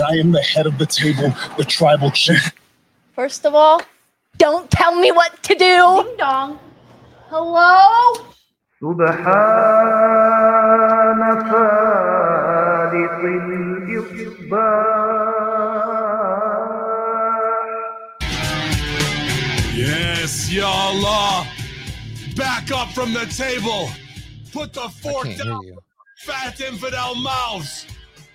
that I am the head of the table, the tribal chief. First of all, don't tell me what to do. Ding dong. Hello? سبحان فالق الإصباح Yes, y'all. Back up from the table. Put the fork can't hear down, you. fat infidel mouths.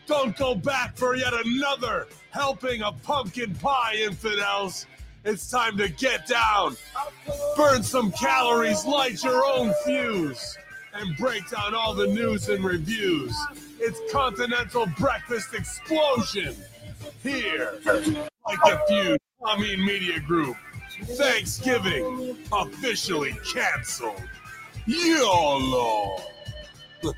Don't go back for yet another helping of pumpkin pie, infidels. It's time to get down, burn some calories, light your own fuse, and break down all the news and reviews. It's Continental Breakfast Explosion here, like the feud. I mean, Media Group. Thanksgiving officially canceled. YOLO.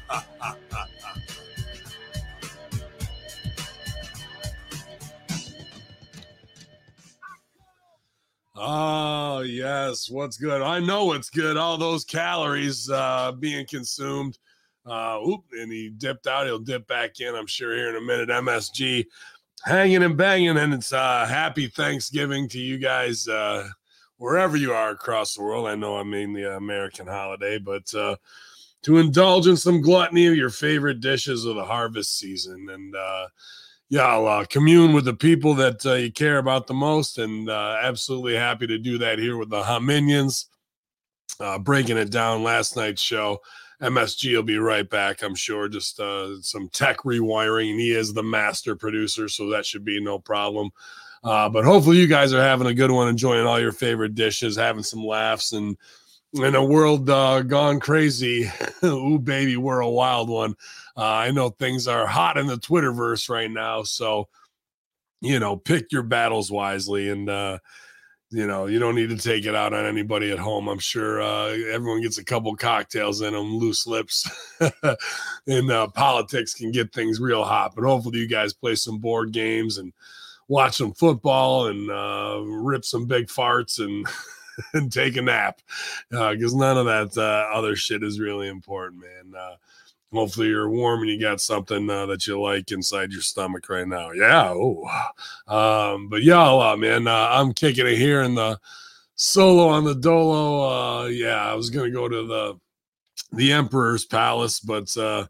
Oh, yes. What's good? I know what's good. All those calories uh, being consumed. Uh, oop, and he dipped out. He'll dip back in, I'm sure, here in a minute. MSG hanging and banging. And it's uh, happy Thanksgiving to you guys uh, wherever you are across the world. I know I mean the American holiday, but uh, to indulge in some gluttony of your favorite dishes of the harvest season. And uh, yeah, I'll uh, commune with the people that uh, you care about the most, and uh, absolutely happy to do that here with the Hominions. Uh, breaking it down last night's show. MSG will be right back, I'm sure. Just uh, some tech rewiring, and he is the master producer, so that should be no problem. Uh, but hopefully, you guys are having a good one, enjoying all your favorite dishes, having some laughs, and in a world gone crazy. Ooh, baby, we're a wild one. Uh, I know things are hot in the Twitterverse right now, so you know, pick your battles wisely, and uh, you know, you don't need to take it out on anybody at home. I'm sure uh, everyone gets a couple cocktails in them, loose lips, and uh, politics can get things real hot. But hopefully, you guys play some board games and watch some football and uh, rip some big farts and. and take a nap because none of that uh, other shit is really important, man. Uh, hopefully you're warm and you got something uh, that you like inside your stomach right now. Yeah. Oh, um, but y'all, uh, man, uh, I'm kicking it here in the solo on the dolo. Uh, yeah, I was gonna go to the the Emperor's Palace, but uh,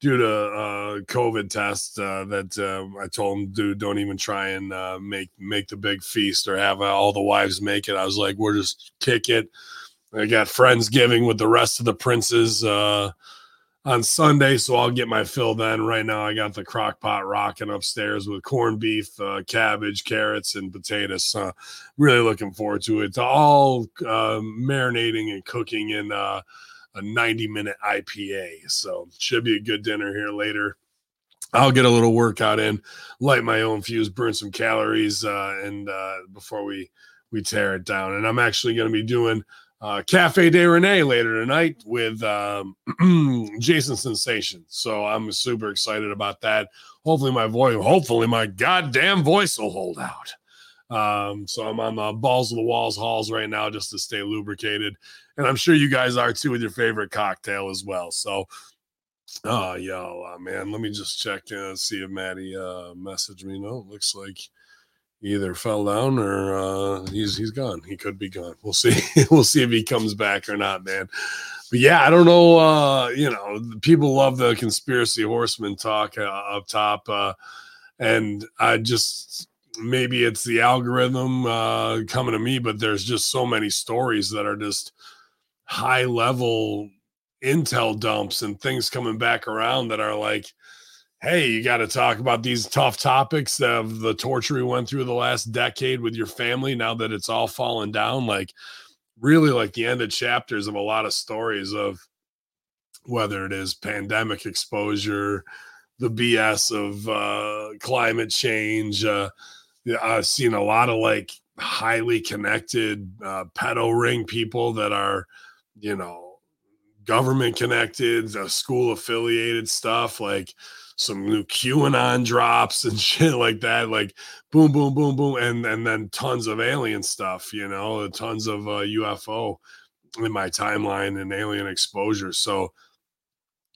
due to uh, COVID test, uh, that uh, I told him, dude, don't even try and uh, make make the big feast or have all the wives make it. I was like, we're just kick it. I got friends giving with the rest of the princes uh, on Sunday, so I'll get my fill then. Right now, I got the crock pot rocking upstairs with corned beef, uh, cabbage, carrots, and potatoes. Uh, really looking forward to it. All uh, marinating and cooking in uh, a 90 minute IPA. So should be a good dinner here later. I'll get a little workout in, light my own fuse, burn some calories, uh, and uh, before we we tear it down. And I'm actually going to be doing uh, Cafe de Rene later tonight with um, Jason Sensation. So I'm super excited about that. Hopefully my voice, hopefully my goddamn voice will hold out. Um, so I'm on the balls of the walls halls right now just to stay lubricated. And I'm sure you guys are too with your favorite cocktail as well. So oh yo, uh, man, let me just check uh, see if Maddie uh messaged me. No, it looks like either fell down or uh he's he's gone. He could be gone. We'll see. we'll see if he comes back or not, man. But yeah, I don't know. Uh, you know, people love the conspiracy horseman talk uh, up top. Uh, and I just maybe it's the algorithm uh coming to me, but there's just so many stories that are just high level intel dumps and things coming back around that are like hey you got to talk about these tough topics of the torture we went through the last decade with your family now that it's all fallen down like really like the end of chapters of a lot of stories of whether it is pandemic exposure the bs of uh climate change uh i've seen a lot of like highly connected uh ring people that are you know government connected, uh, school affiliated stuff, like some new QAnon drops and shit like that, like boom, boom, boom, boom, and and then tons of alien stuff, you know, tons of uh, UFO in my timeline and alien exposure. So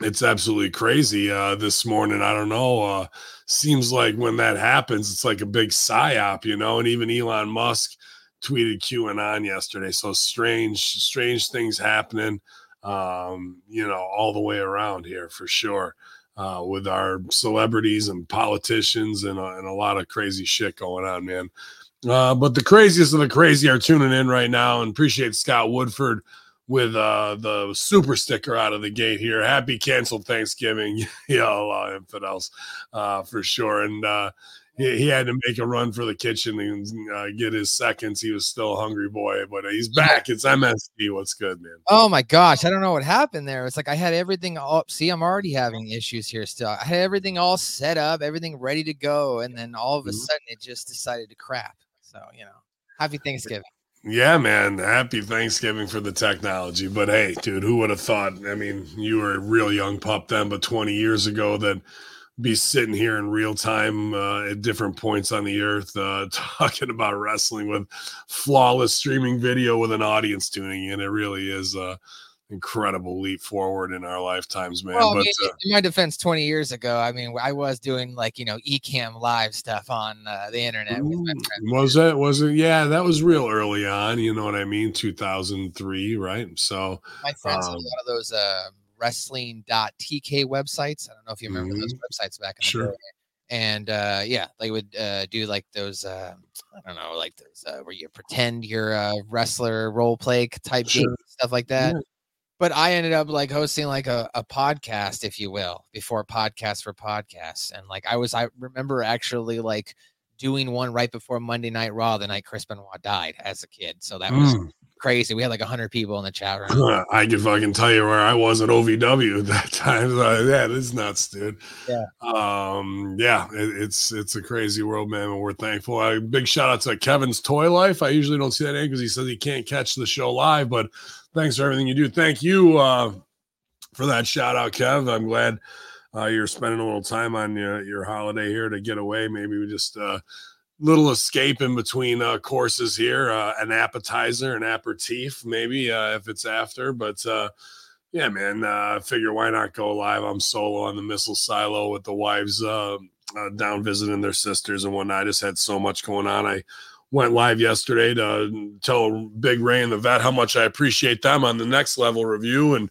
it's absolutely crazy uh, this morning. I don't know. Uh, seems like when that happens, it's like a big psyop, you know. And even Elon Musk tweeted QAnon yesterday. So strange, strange things happening, um, you know, all the way around here for sure. Uh, with our celebrities and politicians and, uh, and a lot of crazy shit going on, man. Uh, but the craziest of the crazy are tuning in right now and appreciate Scott Woodford with uh, the super sticker out of the gate here. Happy canceled Thanksgiving, y'all uh, infidels, uh, for sure. And uh, he, he, had to make a run for the kitchen and uh, get his seconds. He was still a hungry boy, but he's back. It's MSG. What's good, man? Oh my gosh, I don't know what happened there. It's like I had everything all. See, I'm already having issues here. Still, I had everything all set up, everything ready to go, and then all of a mm-hmm. sudden it just decided to crap. So you know, happy Thanksgiving. Yeah, man. Happy Thanksgiving for the technology. But hey, dude, who would have thought? I mean, you were a real young pup then, but 20 years ago that be sitting here in real time uh, at different points on the earth uh, talking about wrestling with flawless streaming video with an audience tuning in. It really is. Uh, incredible leap forward in our lifetimes, man. Well, but uh, in my defense, 20 years ago, I mean, I was doing like you know eCam live stuff on uh, the internet. Was that was it? Yeah, that was real early on. You know what I mean? 2003, right? So my friends um, a lot of those uh, wrestling.tk websites. I don't know if you remember mm-hmm. those websites back in sure. the day. And uh, yeah, they would uh, do like those. Uh, I don't know, like those uh, where you pretend you're a wrestler role play type sure. game, stuff like that. Yeah but I ended up like hosting like a, a podcast, if you will, before podcasts for podcasts. And like I was, I remember actually like doing one right before Monday Night Raw, the night Chris Benoit died as a kid. So that was mm. Crazy. We had like hundred people in the chat room. I can fucking tell you where I was at OVW at that time. So, yeah, it's nuts, dude. Yeah. Um, yeah, it, it's it's a crazy world, man. And we're thankful. Uh, big shout out to Kevin's Toy Life. I usually don't see that name because he says he can't catch the show live, but thanks for everything you do. Thank you uh, for that shout out, Kev. I'm glad uh, you're spending a little time on your, your holiday here to get away. Maybe we just uh, little escape in between uh, courses here, uh, an appetizer, an aperitif, maybe uh, if it's after. But uh, yeah, man, uh, figure why not go live? I'm solo on the missile silo with the wives uh, uh, down visiting their sisters and whatnot. I just had so much going on. I went live yesterday to tell Big Ray and the vet how much I appreciate them on the next level review. And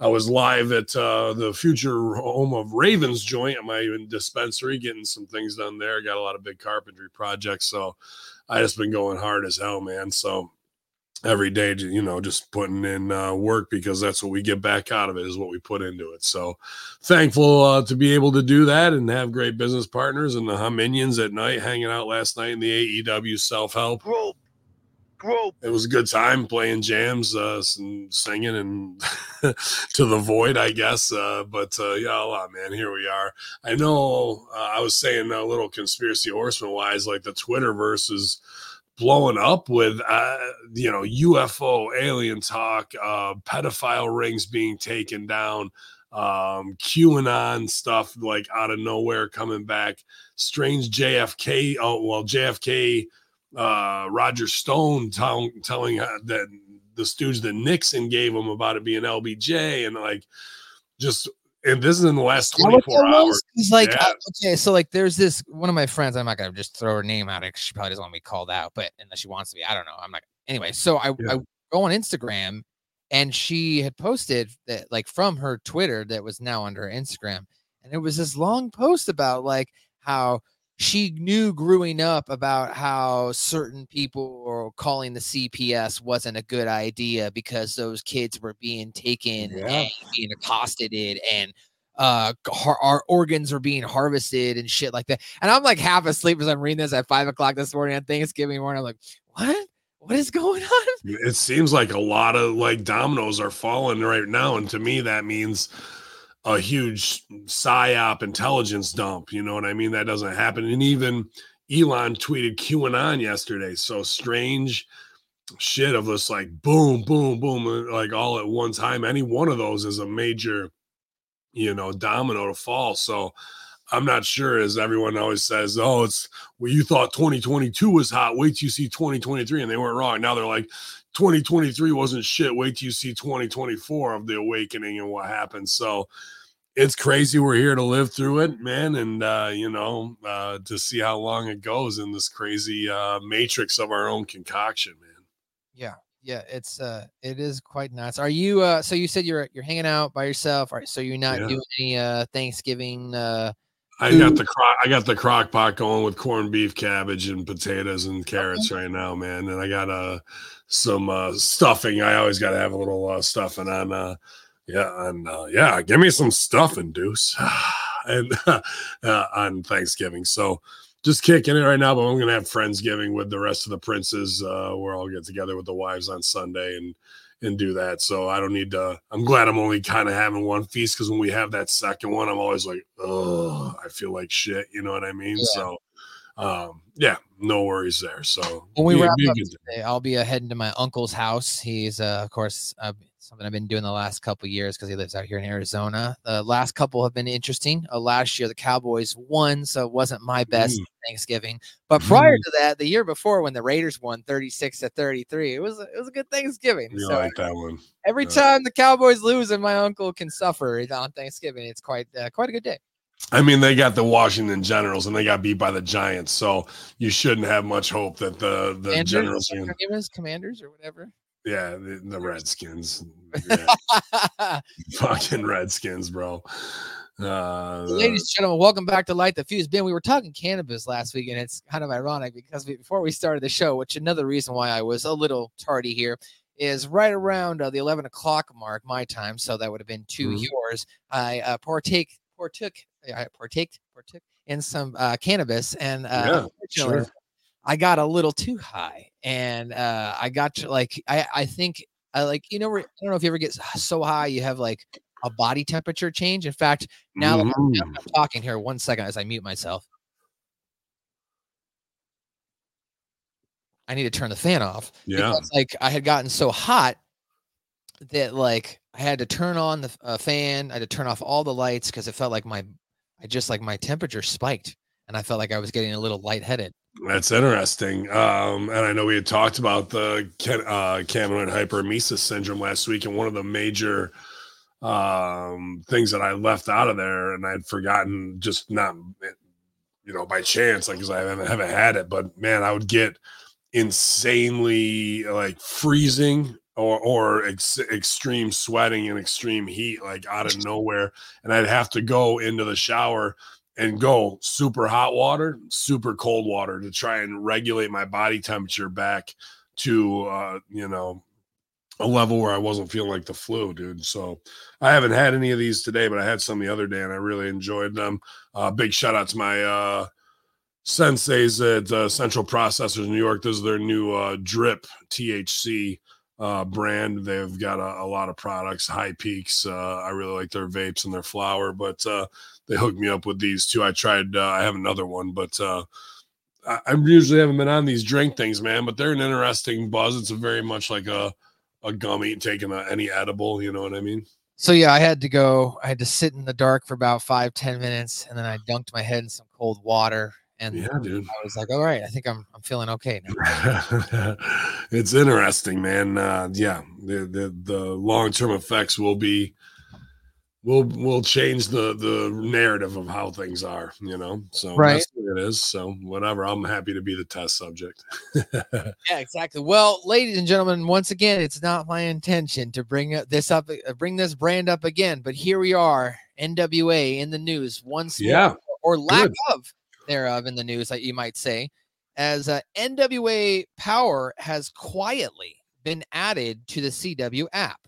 I was live at uh, the future home of Ravens joint at my dispensary, getting some things done there. Got a lot of big carpentry projects. So I just been going hard as hell, man. So every day, you know, just putting in uh, work because that's what we get back out of it is what we put into it. So thankful uh, to be able to do that and have great business partners and the minions at night hanging out last night in the AEW self help. It was a good time playing jams, uh, and singing and to the void, I guess. Uh, but uh, yeah, a lot, man. Here we are. I know uh, I was saying a little conspiracy horseman wise, like the Twitter versus blowing up with uh, you know UFO alien talk, uh, pedophile rings being taken down, um, QAnon stuff like out of nowhere coming back, strange JFK. Oh well, JFK, uh, Roger Stone tell, telling that the stooge that Nixon gave him about it being LBJ and like just and this is in the last 24 hours. He's like, yeah. uh, okay, so like there's this one of my friends, I'm not gonna just throw her name out. because She probably doesn't want me called out, but unless she wants to be, I don't know. I'm not anyway. So I, yeah. I go on Instagram and she had posted that like from her Twitter that was now under Instagram, and it was this long post about like how she knew growing up about how certain people were calling the CPS wasn't a good idea because those kids were being taken yeah. and being accosted and uh our organs were being harvested and shit like that. And I'm like half asleep as I'm reading this at five o'clock this morning on Thanksgiving morning. I'm like, what? What is going on? It seems like a lot of like dominoes are falling right now. And to me, that means a huge psyop intelligence dump. You know what I mean? That doesn't happen. And even Elon tweeted QAnon yesterday. So strange shit of this like boom, boom, boom, uh, like all at one time. Any one of those is a major, you know, domino to fall. So I'm not sure, as everyone always says, oh, it's well, you thought 2022 was hot. Wait till you see 2023. And they weren't wrong. Now they're like, 2023 wasn't shit. Wait till you see 2024 of the awakening and what happened. So it's crazy we're here to live through it, man, and uh, you know, uh, to see how long it goes in this crazy uh, matrix of our own concoction, man. Yeah, yeah, it's uh, it is quite nuts. Are you uh, so you said you're you're hanging out by yourself? All right, so you're not Yeah. doing any uh Thanksgiving uh I got the crock, I got the crock pot going with corned beef, cabbage, and potatoes and carrots right now, man. And I got uh some uh stuffing. I always got to have a little uh, stuffing on. uh Yeah, and uh, yeah, give me some stuff and Deuce, and uh, on Thanksgiving. So just kicking it right now, but I'm gonna have friendsgiving with the rest of the princes. Uh, where I'll get together with the wives on Sunday and and do that. So I don't need to. I'm glad I'm only kind of having one feast because when we have that second one, I'm always like, oh, I feel like shit. You know what I mean? Yeah. So, um, yeah, no worries there. So When we be- wrap be up today, I'll be uh, heading to my uncle's house. He's, uh, of course, uh, something I've been doing the last couple years because he lives out here in Arizona. The last couple have been interesting. Uh, last year, the Cowboys won, so it wasn't my best Mm. Thanksgiving. But prior to that, the year before, when the Raiders won 36 to 33, it was it was a good Thanksgiving. You so like that one? every yeah. time the Cowboys lose and my uncle can suffer on Thanksgiving, it's quite uh, quite a good day. I mean, they got the Washington Generals and they got beat by the Giants, so you shouldn't have much hope that the the Commanders, Generals are. Can gonna- I give us commanders or whatever. Yeah, the, the Redskins. Yeah, fucking Redskins, bro. Uh, Ladies and gentlemen, welcome back to Light the Fuse. Ben, we were talking cannabis last week, and it's kind of ironic because we, before we started the show, which another reason why I was a little tardy here is right around uh, the 11 o'clock mark, my time. So that would have been 2 Mhm. yours. I uh, partake, partook, I partake, partook in some uh, cannabis, and uh, Yeah, unfortunately, sure. I got a little too high, and uh, I got to like, I, I think I like, you know, I don't know if you ever get so high you have like a body temperature change. In fact, now I'm, Mhm. I'm talking here, one second as I mute myself. I need to turn the fan off. Yeah. Because, like I had gotten so hot that like I had to turn on the uh, fan. I had to turn off all the lights because it felt like my, I just like my temperature spiked, and I felt like I was getting a little lightheaded. That's interesting. Um, and I know we had talked about the uh, cannabinoid hyperemesis syndrome last week, and one of the major um, things that I left out of there, and I'd forgotten just not, you know, by chance, like because I haven't, haven't had it, but man, I would get insanely like freezing or or ex- extreme sweating and extreme heat like out of nowhere and i'd have to go into the shower and go super hot water super cold water to try and regulate my body temperature back to uh you know a level where i wasn't feeling like the flu dude so i haven't had any of these today but i had some the other day and i really enjoyed them uh big shout out to my uh senseis at uh, Central Processors New York. This is their new uh, drip THC uh, brand. They've got a, a lot of products, high peaks. Uh, I really like their vapes and their flower, but uh, they hooked me up with these too. I tried, uh, I have another one, but uh, I, I usually haven't been on these drink things, man, but they're an interesting buzz. It's a very much like a, a gummy taking a, any edible, you know what I mean? So yeah, I had to go. I had to sit in the dark for about five, ten minutes, and then I dunked my head in some cold water, and Yeah, dude. I was like, "All right, I think I'm I'm feeling okay now." it's interesting, man. Uh, yeah, the the, the long term effects will be will will change the the narrative of how things are. You know, so Right. that's what it is. So whatever. I'm happy to be the test subject. Yeah, exactly. Well, ladies and gentlemen, once again, it's not my intention to bring this up, uh, bring this brand up again, but here we are, NWA in the news once more, Yeah, or lack good. of thereof in the news, that you might say, as uh, NWA Power has quietly been added to the CW app.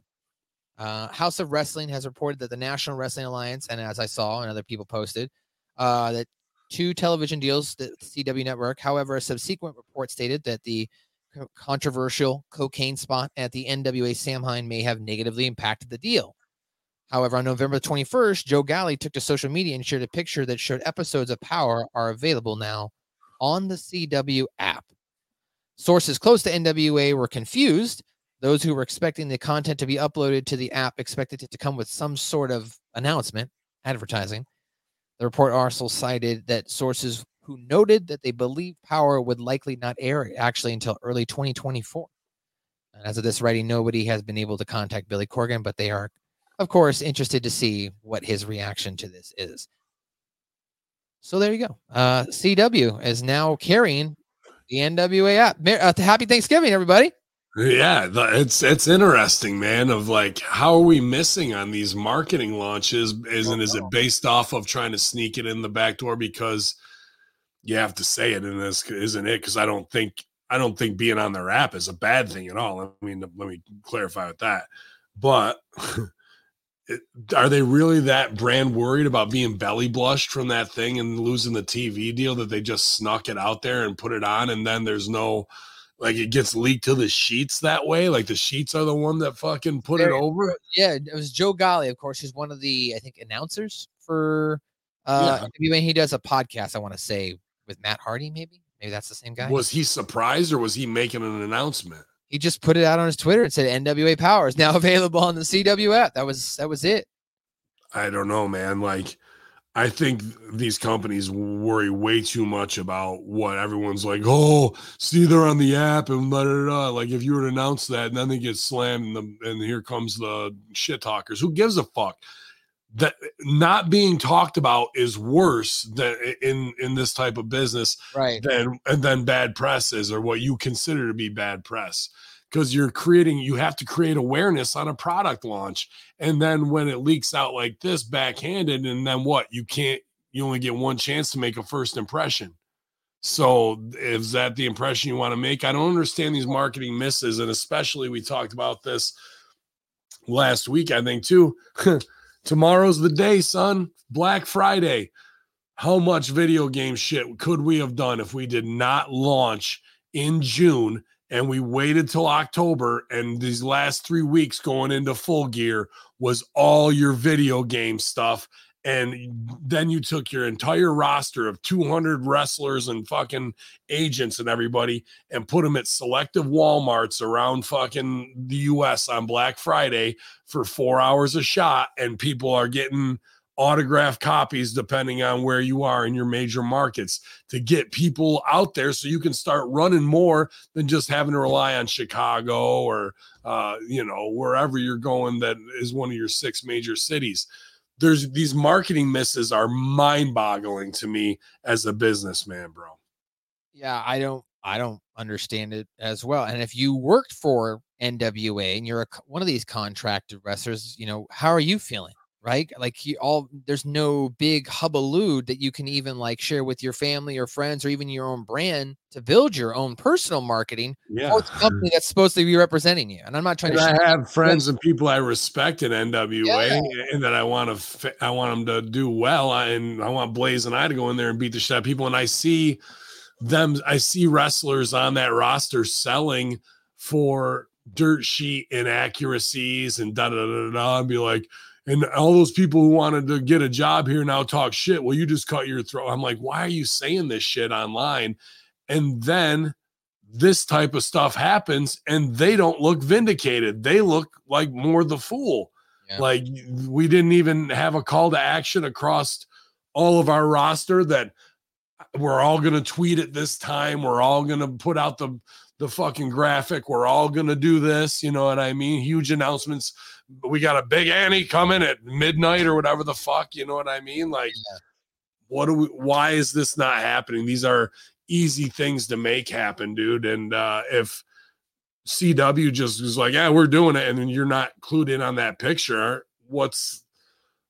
Uh, House of Wrestling has reported that the National Wrestling Alliance, and as I saw and other people posted, uh, that two television deals, the CW network. However, a subsequent report stated that the co- controversial cocaine spot at the NWA Samhain may have negatively impacted the deal. However, on November 21st, Joe Galli took to social media and shared a picture that showed episodes of Power are available now on the CW app. Sources close to NWA were confused. Those who were expecting the content to be uploaded to the app expected it to come with some sort of announcement, advertising. The report also cited that sources who noted that they believe Power would likely not air actually until early 2024. And as of this writing, nobody has been able to contact Billy Corgan, but they are of course, interested to see what his reaction to this is. So there you go. Uh, CW is now carrying the NWA app. Uh, happy Thanksgiving, everybody. Yeah, it's it's interesting, man. Of like, how are we missing on these marketing launches? Isn't is it based off of trying to sneak it in the back door because you have to say it in this, isn't it? Because I don't think I don't think being on their app is a bad thing at all. I mean, let me clarify with that. But are they really that brand worried about being belly blushed from that thing and losing the TV deal that they just snuck it out there and put it on, and then there's no like it gets leaked to the sheets that way? Like the sheets are the one that fucking put it over. Yeah, it was Joe Galli, of course. He's one of the I think announcers for uh NWA. He does a podcast, I want to say, with Matt Hardy, maybe. Maybe that's the same guy. Was he surprised or was he making an announcement? he just put it out on his Twitter and said NWA Power is now available on the CW app. That was that was it. I don't know, man. Like, I think these companies worry way too much about what everyone's like. Oh, see, they're on the app and da da da. Like, if you were to announce that, and then they get slammed, and, the, and here comes the shit talkers. Who gives a fuck? That not being talked about is worse than in in this type of business Right. than and then bad press is or what you consider to be bad press because you're creating you have to create awareness on a product launch and then when it leaks out like this backhanded and then what? You can't you only get one chance to make a first impression. So is that the impression you want to make? I don't understand these marketing misses and especially we talked about this last week i think too. Tomorrow's the day son. Black friday. How much video game shit could we have done if we did not launch in June and we waited till October and these last 3 weeks going into full gear was all your video game stuff and then you took your entire roster of 200 wrestlers and fucking agents and everybody and put them at selective Walmarts around fucking the US on Black Friday for 4 hours a shot and people are getting autograph copies depending on where you are in your major markets to get people out there so you can start running more than just having to rely on Chicago or uh, you know wherever you're going that is one of your six major cities there's these marketing misses are mind-boggling to me as a businessman bro Yeah, I don't I don't understand it as well. And if you worked for NWA and you're a, one of these contracted wrestlers, you know, how are you feeling? Right? Like you all there's no big hubbub that you can even like share with your family or friends or even your own brand to build your own personal marketing yeah the company that's supposed to be representing you. And I'm not trying And to I have friends and people I respect in NWA, Yeah. and that I want to, I want them to do well, I- and I want Blaze and I to go in there and beat the shit out of people. And I see them, I see wrestlers on that roster selling for dirt sheet inaccuracies and da da da da, da and be like, and all those people who wanted to get a job here now talk shit. Well, you just cut your throat. I'm like, why are you saying this shit online? And then this type of stuff happens and they don't look vindicated. They look like more the fool. Yeah. Like we didn't even have a call to action across all of our roster that uh, we're all going to tweet at this time. We're all going to put out the the fucking graphic. We're all going to do this, you know what I mean? Huge announcements. We got a big Annie coming at midnight or whatever the fuck, you know what I mean? Like what do we why is this not happening? These are easy things to make happen, dude. And uh, if CW just is like, yeah, we're doing it, and then you're not clued in on that picture, what's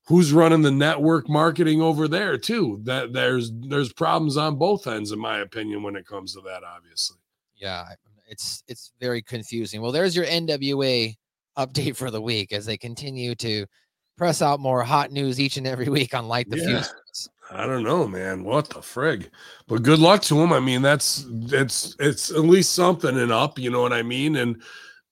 who's running the network marketing over there too? That there's there's problems on both ends, in my opinion, when it comes to that, obviously. yeah, it's it's very confusing. Well, there's your NWA update for the week as they continue to press out more hot news each and every week on Light the Yeah. Fuse. I don't know, man. What the frig? But good luck to him. I mean, that's it's it's at least something and up. You know what I mean? And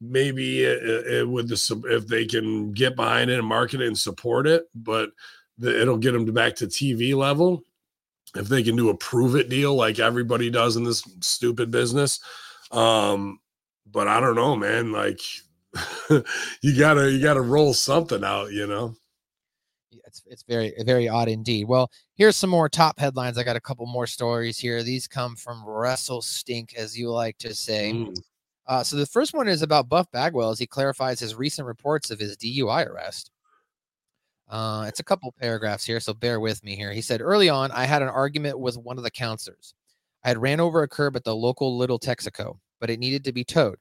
maybe it, it, with the if they can get behind it and market it and support it, but the, it'll get them back to TV level. If they can do a prove it deal like everybody does in this stupid business, um, but I don't know, man. Like you gotta you gotta roll something out, you know. It's it's very very odd indeed. Well, here's some more top headlines. I got a couple more stories here. These come from Wrestle Stink, as you like to say. Mm. Uh, so the first one is about Buff Bagwell as he clarifies his recent reports of his DUI arrest. Uh, it's a couple paragraphs here, so bear with me here. He said, Early on, I had an argument with one of the counselors. I had ran over a curb at the local Little Texaco, but it needed to be towed.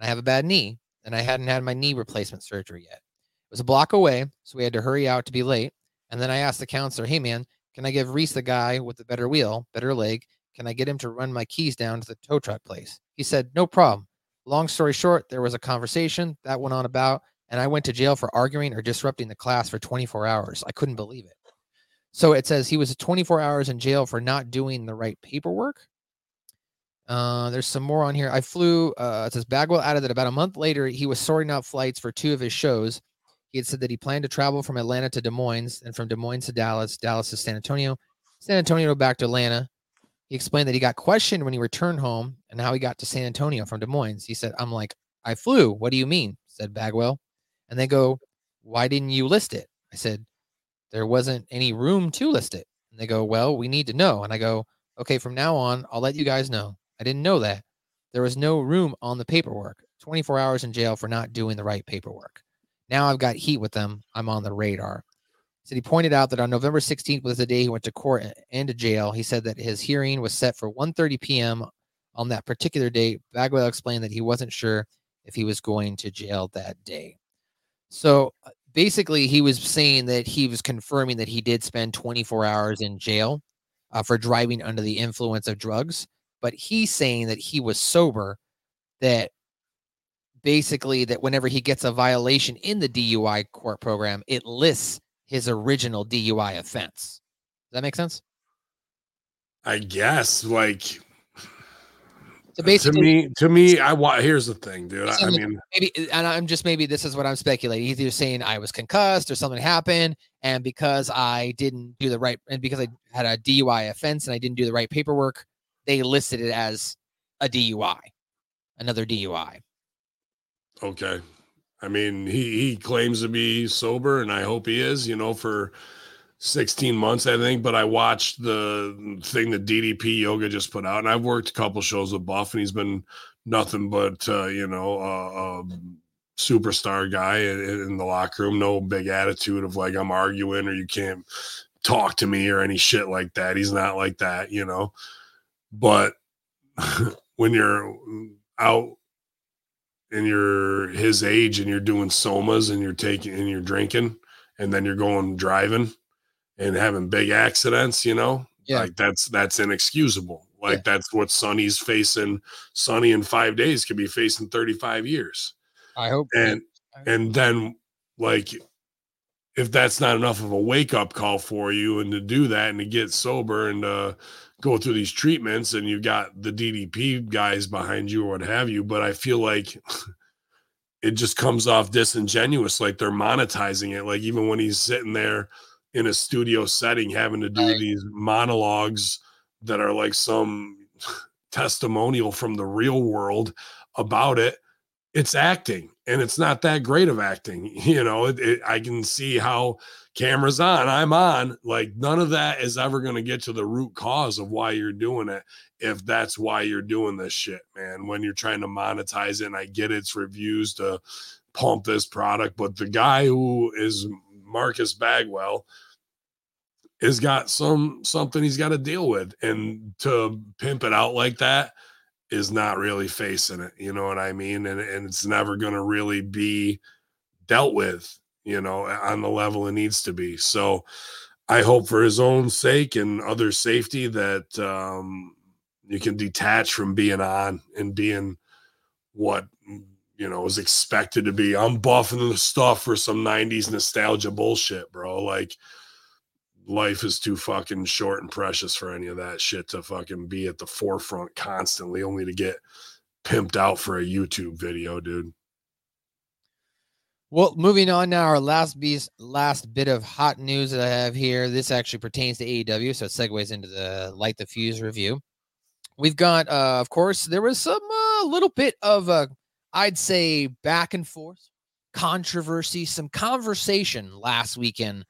I have a bad knee, and I hadn't had my knee replacement surgery yet. It was a block away, so we had to hurry out to be late. And then I asked the counselor, Hey, man, can I give Reese the guy with the better wheel, better leg? Can I get him to run my keys down to the tow truck place? He said, No problem. Long story short, there was a conversation that went on about and I went to jail for arguing or disrupting the class for 24 hours. I couldn't believe it. So it says he was 24 hours in jail for not doing the right paperwork. Uh, there's some more on here. I flew. Uh, it says Bagwell added that about a month later, he was sorting out flights for two of his shows. He had said that he planned to travel from Atlanta to Des Moines and from Des Moines to Dallas, Dallas to San Antonio, San Antonio back to Atlanta. He explained that he got questioned when he returned home and how he got to San Antonio from Des Moines. He said, I'm like, I flew. What do you mean? said Bagwell. And they go, Why didn't you list it? I said, There wasn't any room to list it. And they go, Well, we need to know. And I go, Okay, from now on, I'll let you guys know. I didn't know that. There was no room on the paperwork. 24 hours in jail for not doing the right paperwork. Now I've got heat with them. I'm on the radar. Said he pointed out that on November 16th was the day he went to court and to jail. He said that his hearing was set for 1:30 p.m. on that particular date. Bagwell explained that he wasn't sure if he was going to jail that day. So uh, basically, he was saying that he was confirming that he did spend 24 hours in jail uh, for driving under the influence of drugs, but he's saying that he was sober, that basically that whenever he gets a violation in the DUI court program, it lists his original DUI offense. Does that make sense? I guess like So basically, to me, to me, I want. Here's the thing, dude. I, I mean, maybe, and I'm just maybe this is what I'm speculating. Either saying I was concussed or something happened, and because I didn't do the right, and because I had a DUI offense and I didn't do the right paperwork, they listed it as a DUI, another DUI. okay. I mean, he he claims to be sober, and I hope he is. You know, for 16 months, I think. But I watched the thing that DDP Yoga just put out, and I've worked a couple shows with Buff, and he's been nothing but uh, you know a, superstar guy in the locker room. No big attitude of like I'm arguing or you can't talk to me or any shit like that. He's not like that, you know. But when you're out and you're his age and you're doing somas and you're taking and you're drinking and then you're going driving and having big accidents, you know, Yeah. like that's that's inexcusable. Like Yeah. that's what Sunny's facing. Sunny in five days could be facing 35 years. I hope. And and then like if that's not enough of a wake up call for you and to do that and to get sober and uh go through these treatments and you've got the DDP guys behind you or what have you but I feel like it just comes off disingenuous like they're monetizing it like even when he's sitting there in a studio setting having to do Right. these monologues that are like some testimonial from the real world about it it's acting and it's not that great of acting you know it, it, i can see how cameras on i'm on like none of that is ever going to get to the root cause of why you're doing it if that's why you're doing this shit man when you're trying to monetize it and i get it's reviews to pump this product but the guy who is marcus bagwell has got some something he's got to deal with and to pimp it out like that is not really facing it you know what i mean? And, and it's never going to really be dealt with you know on the level it needs to be. So i hope for his own sake and other safety that um you can detach from being on and being what you know is expected to be. I'm buffing the stuff for some 90s nostalgia bullshit bro. Like life is too fucking short and precious for any of that shit to fucking be at the forefront constantly only to get pimped out for a YouTube video, dude. Well, moving on now, our last beast, last bit of hot news that I have here. This actually pertains to AEW, so it segues into the Light the Fuse review. We've got, uh, of course, there was some uh, little bit of, uh, I'd say, back and forth controversy, some conversation last weekend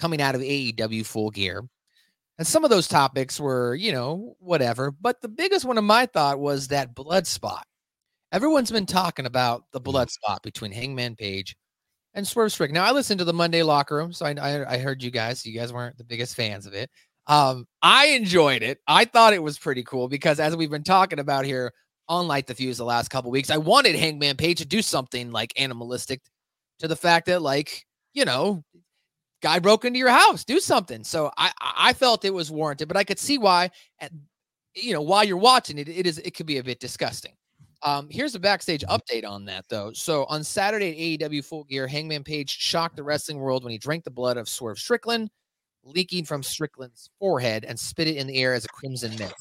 coming out of AEW Full Gear. And some of those topics were, you know, whatever. But the biggest one of my thought was that blood spot. Everyone's been talking about the blood spot between Hangman Page and Swerve Strick. Now I listened to the Monday locker room, so I, I I heard you guys. You guys weren't the biggest fans of it. Um, I enjoyed it. I thought it was pretty cool because as we've been talking about here on Light the Fuse the last couple weeks, I wanted Hangman Page to do something like animalistic to the fact that like you know guy broke into your house do something. So i i felt it was warranted but i could see why you know while you're watching it it is it could be a bit disgusting. Um here's a backstage update on that though. So on saturday at aew full gear hangman page shocked the wrestling world when he drank the blood of swerve strickland leaking from strickland's forehead and spit it in the air as a crimson mist.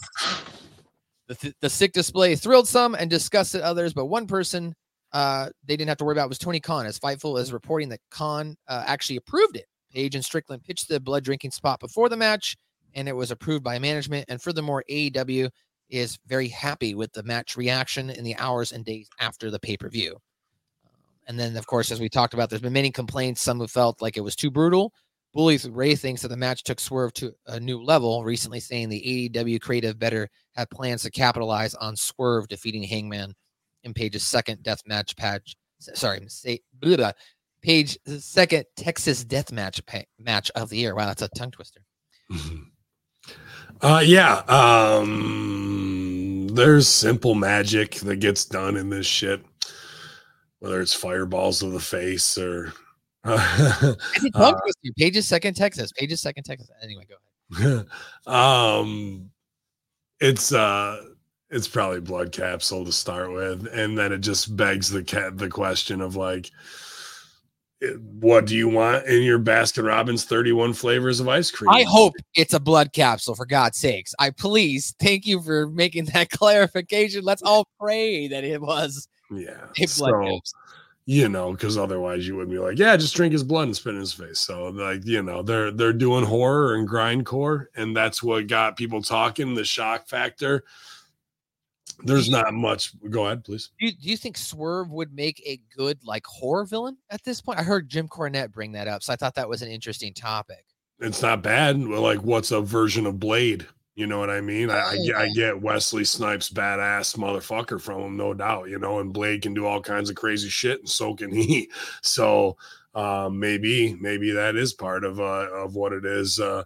The, th- the sick display thrilled some and disgusted others but one person uh, they didn't have to worry about was Tony Khan, as Fightful is reporting that Khan uh, actually approved it. Page and Strickland pitched the blood drinking spot before the match, and it was approved by management. And furthermore, AEW is very happy with the match reaction in the hours and days after the pay per view. And then, of course, as we talked about, there's been many complaints. Some have felt like it was too brutal. Bully Ray thinks that the match took Swerve to a new level, recently saying the AEW creative better have plans to capitalize on Swerve defeating Hangman in Page's second death match patch. Sorry, say blah, blah, Page second Texas death match pa- match of the year. Wow, that's a tongue twister. Uh yeah. Um there's simple magic that gets done in this shit. Whether it's fireballs to the face or It's a tongue twister. Page's second Texas. Page's second Texas. Anyway, go ahead. um it's uh it's probably blood capsule to start with and then it just begs the cat the question of like what do you want in your baskin robbins 31 flavors of ice cream I hope it's a blood capsule for God's sakes. I please thank you for making that clarification. Let's all pray that it was yeah a blood so, capsule. you know because otherwise you would be like yeah just drink his blood and spit in his face so like you know they're they're doing horror and grindcore and that's what got people talking the shock factor there's not much go ahead please Do you, do you think Swerve would make a good like horror villain at this point? I heard Jim Cornette bring that up, so I thought that was an interesting topic. it's not bad. Like, what's a version of Blade? You know what I mean? I, I, get, I get Wesley Snipes badass motherfucker from him, no doubt. You know, and Blade can do all kinds of crazy shit, and so can he. So uh, maybe, maybe that is part of uh, of what it is. Uh,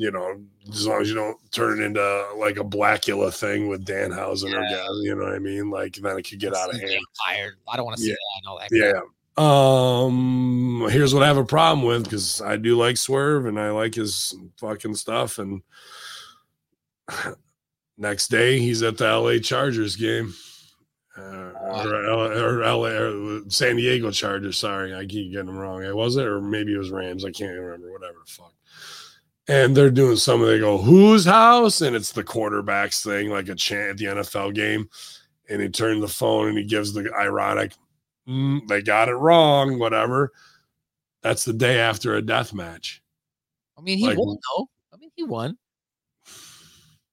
you know, as long as you don't turn it into like a Blacula thing with Dan Danhausen or Yeah. you know what I mean? Like then it could get out of hand. Fired. I don't want to see Yeah. that. I know that. Yeah. Um, here's what I have a problem with because I do like Swerve and I like his fucking stuff. And next day he's at the LA Chargers game. Uh, or, or LA or San Diego Chargers. Sorry, I keep getting them wrong. It was it, or maybe it was Rams. I can't remember. Whatever fuck. And they're doing some. They go, "Whose house?" And it's the quarterbacks thing, like a chant at the NFL game. And he turned the phone and he gives the ironic, "Mm, "They got it wrong." Whatever. That's the day after a death match. I mean, he Like- won though. I mean, he won.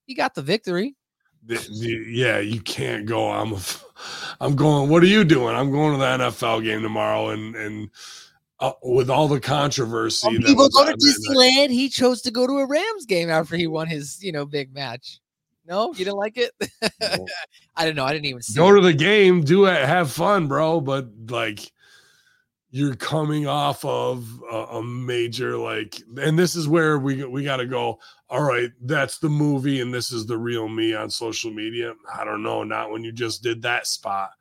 He got the victory. The- the- yeah, you can't go. I'm, I'm going. What are you doing? I'm going to the NFL game tomorrow, and and uh, with all the controversy, Some people go to on that night- Disneyland. He chose to go to a Rams game after he won his, you know, big match. No, you didn't like it. No. I don't know. I didn't even see. Go it. to the game, do it, have fun, bro. But like, you're coming off of a, a major like, and this is where we we got to go. All right, that's the movie, and this is the real me on social media. I don't know, not when you just did that spot.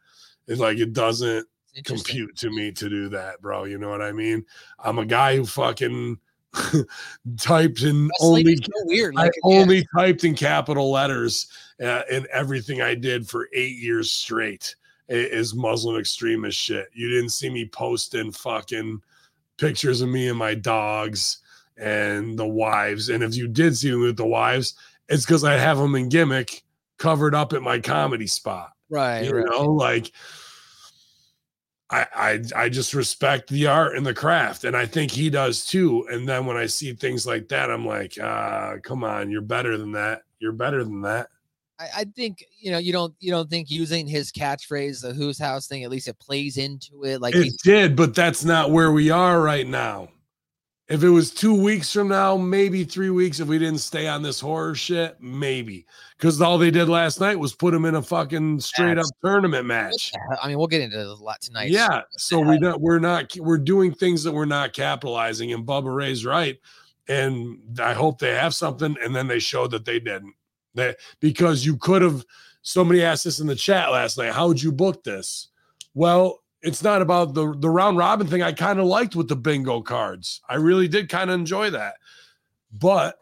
It's like it doesn't. Compute to me to do that, bro. You know what I mean? I'm a guy who fucking typed in only so weird. I Like yeah, only typed in capital letters uh, in everything I did for eight years straight is Muslim extremist shit. You didn't see me posting fucking pictures of me and my dogs and the wives. And if you did see me with the wives, it's because I have them in gimmick covered up at my comedy spot right, you right. know like I, I i just respect the art and the craft and i think he does too and then when i see things like that i'm like uh come on you're better than that you're better than that I, I think you know you don't you don't think using his catchphrase, the "Whose House" thing, at least it plays into it. Like it did but that's not where we are right now If it was two weeks from now, maybe three weeks, if we didn't stay on this horror shit, maybe. Because all they did last night was put him in a fucking straight up tournament match. I mean, we'll get into a lot tonight. Yeah. So we not we're not we're doing things that we're not capitalizing. And Bubba Ray's right. And I hope they have something. And then they showed that they didn't. That because you could have somebody asked this in the chat last night. How would you book this? Well, it's not about the the round robin thing. I kind of liked with the bingo cards. I really did kind of enjoy that. But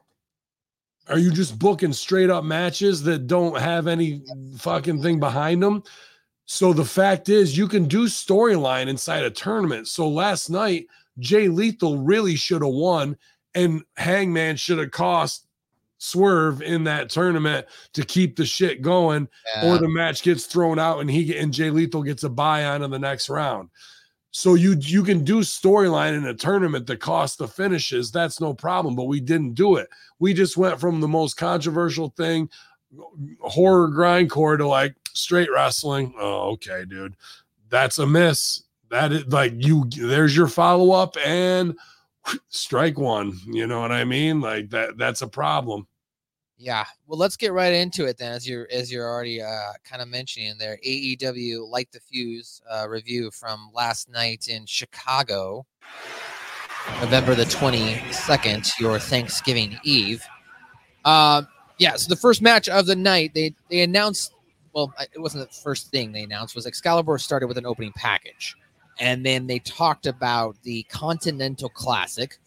are you just booking straight up matches that don't have any fucking thing behind them? So the fact is, you can do storyline inside a tournament. So last night, Jay Lethal really should have won, and Hangman should have cost Swerve in that tournament to keep the shit going, Yeah. or the match gets thrown out and he and Jay Lethal gets a buy on in the next round. So you you can do storyline in a tournament that costs the finishes. That's no problem. But we didn't do it. We just went from the most controversial thing, horror grindcore, to like straight wrestling. Oh, okay, dude, that's a miss. That is like you. There's your follow up and strike one. You know what I mean? Like that. That's a problem. Yeah. Well, let's get right into it then. As you're as you're already uh, kind of mentioning there, AEW Light the Fuse uh, review from last night in Chicago, November the twenty second, your Thanksgiving Eve. Um, yeah. So the first match of the night, they they announced. Well, it wasn't the first thing they announced. Was Excalibur started with an opening package, and then they talked about the Continental Classic,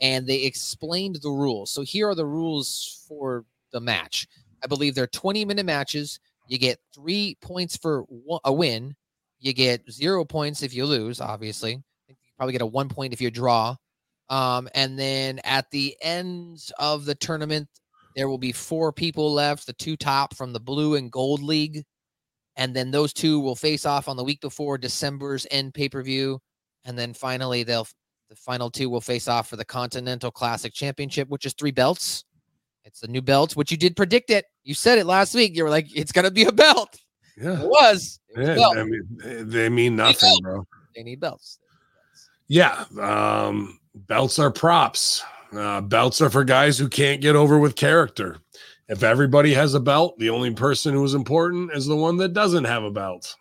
and they explained the rules. So here are the rules for the match. I believe they're 20 minute matches. You get three points for a win. You get zero points if you lose, obviously. You probably get a one point if you draw. Um, and then at the end of the tournament, there will be four people left, the two top from the blue and gold league. And then those two will face off on the week before December's end pay per view. And then finally, they'll the final two will face off for the Continental Classic Championship, which is three belts. It's the new belt, which you did predict it. You said it last week. You were like, it's gonna be a belt. Yeah. It was. It was Yeah. I mean, they- they mean nothing, bro. They need belts. Yeah, um, belts are props. Uh, belts are for guys who can't get over with character. If everybody has a belt, the only person who's important is the one that doesn't have a belt.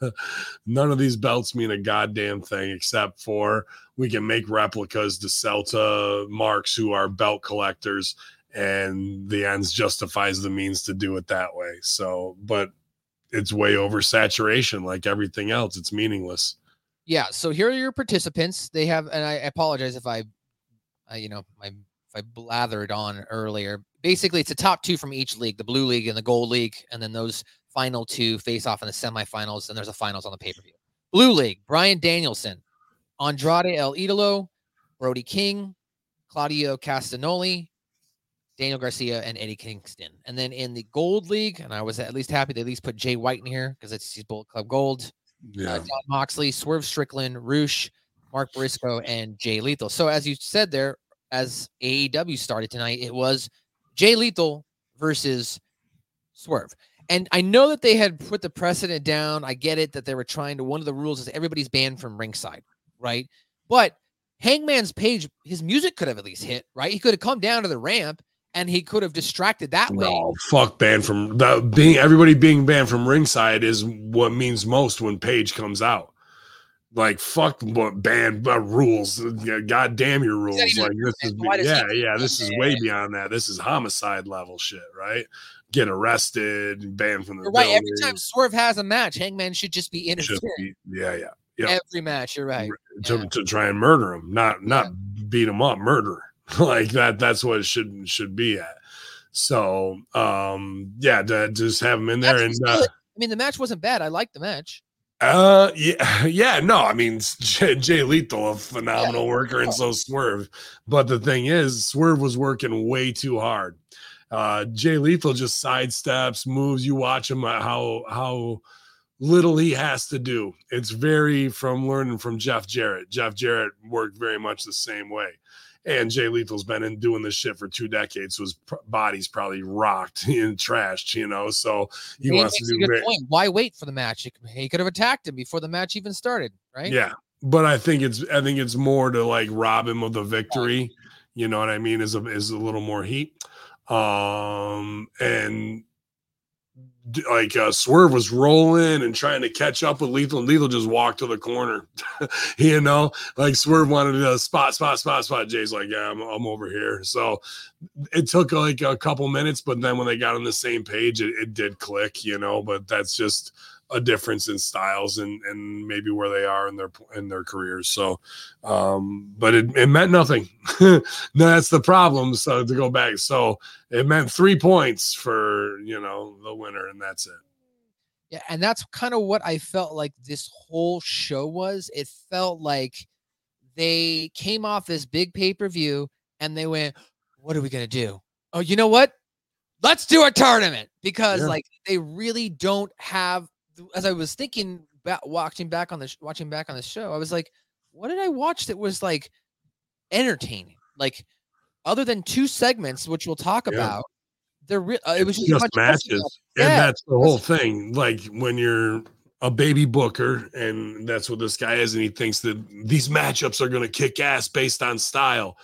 None of these belts mean a goddamn thing except for we can make replicas to sell to marks who are belt collectors, and the ends justifies the means to do it that way. So, but it's way over saturation, like everything else. It's meaningless. Yeah. So here are your participants. They have, and I apologize if I, I you know, my if I blathered on earlier. Basically, it's the top two from each league: the blue league and the gold league, and then those final two face off in the semifinals. And there's a finals on the pay per view. Blue league: Bryan Danielson, Andrade El Idolo, Brody King, Claudio Castagnoli, Daniel Garcia, and Eddie Kingston. And then in the gold league, and I was at least happy they at least put Jay White in here because it's he's Bullet Club Gold Yeah. uh, Jon Moxley, Swerve Strickland, Rush, Mark Briscoe, and Jay Lethal. So as you said there, as AEW started tonight, it was Jay Lethal versus Swerve. And I know that they had put the precedent down. I get it that they were trying to. One of the rules is everybody's banned from ringside, right? But Hangman's page, his music could have at least hit, right? He could have come down to the ramp and he could have distracted that way. No, fuck banned from the being everybody being banned from ringside is what means most when Page comes out. Like fuck what banned uh, rules. God damn your rules. Like this is yeah, yeah, this is way beyond that. This is homicide level shit, right? Get arrested, banned from the You're right. Every time Swerve has a match, Hangman should just be be- yeah, yeah. yeah. Every match, you're right. To, Yeah. to try and murder him, not not beat him up, murder. like that that's what it should should be at. So um yeah, to just have him in there and uh. I mean, the match wasn't bad. I liked the match. Uh, yeah, yeah, no, I mean Jay, Jay Lethal, a phenomenal worker, and so Swerve. But the thing is, Swerve was working way too hard. Uh, Jay Lethal just sidesteps, moves. You watch him uh, how how little he has to do. It's very from learning from Jeff Jarrett. Jeff Jarrett worked very much the same way. And Jay Lethal's been in doing this shit for two decades, so his pr- body's probably rocked and trashed, you know. So he wants to do a good point. Why wait for the match? He could- have attacked him before the match even started, right? Yeah, but I think it's I think it's more to like rob him of the victory. You know what I mean? Is a is a little more heat. Um and like uh, Swerve was rolling and trying to catch up with Lethal, and Lethal just walked to the corner. you know, like Swerve wanted to spot, spot, spot, spot. Jay's like, yeah, I'm, I'm over here. So it took like a couple minutes, but then when they got on the same page, it, it did click. You know, but that's just a difference in styles and and maybe where they are in their in their careers. So, um, but it, it meant nothing. no, that's the problem. So to go back, so it meant three points for you know the winner, and that's it. Yeah, and that's kind of what I felt like this whole show was. It felt like they came off this big pay-per-view and they went, What are we gonna do? Oh, you know what? Let's do a tournament because Yeah. like they really don't have as I was thinking about watching back on the sh- watching back on the show, I was like, what did I watch that was like entertaining? Like other than two segments, which we'll talk Yeah. about, there re- uh, it was just, just bunch of wrestling matches, matches. and Yeah, that's the whole thing. Like when you're a baby booker, and that's what this guy is, and he thinks that these matchups are going to kick ass based on style.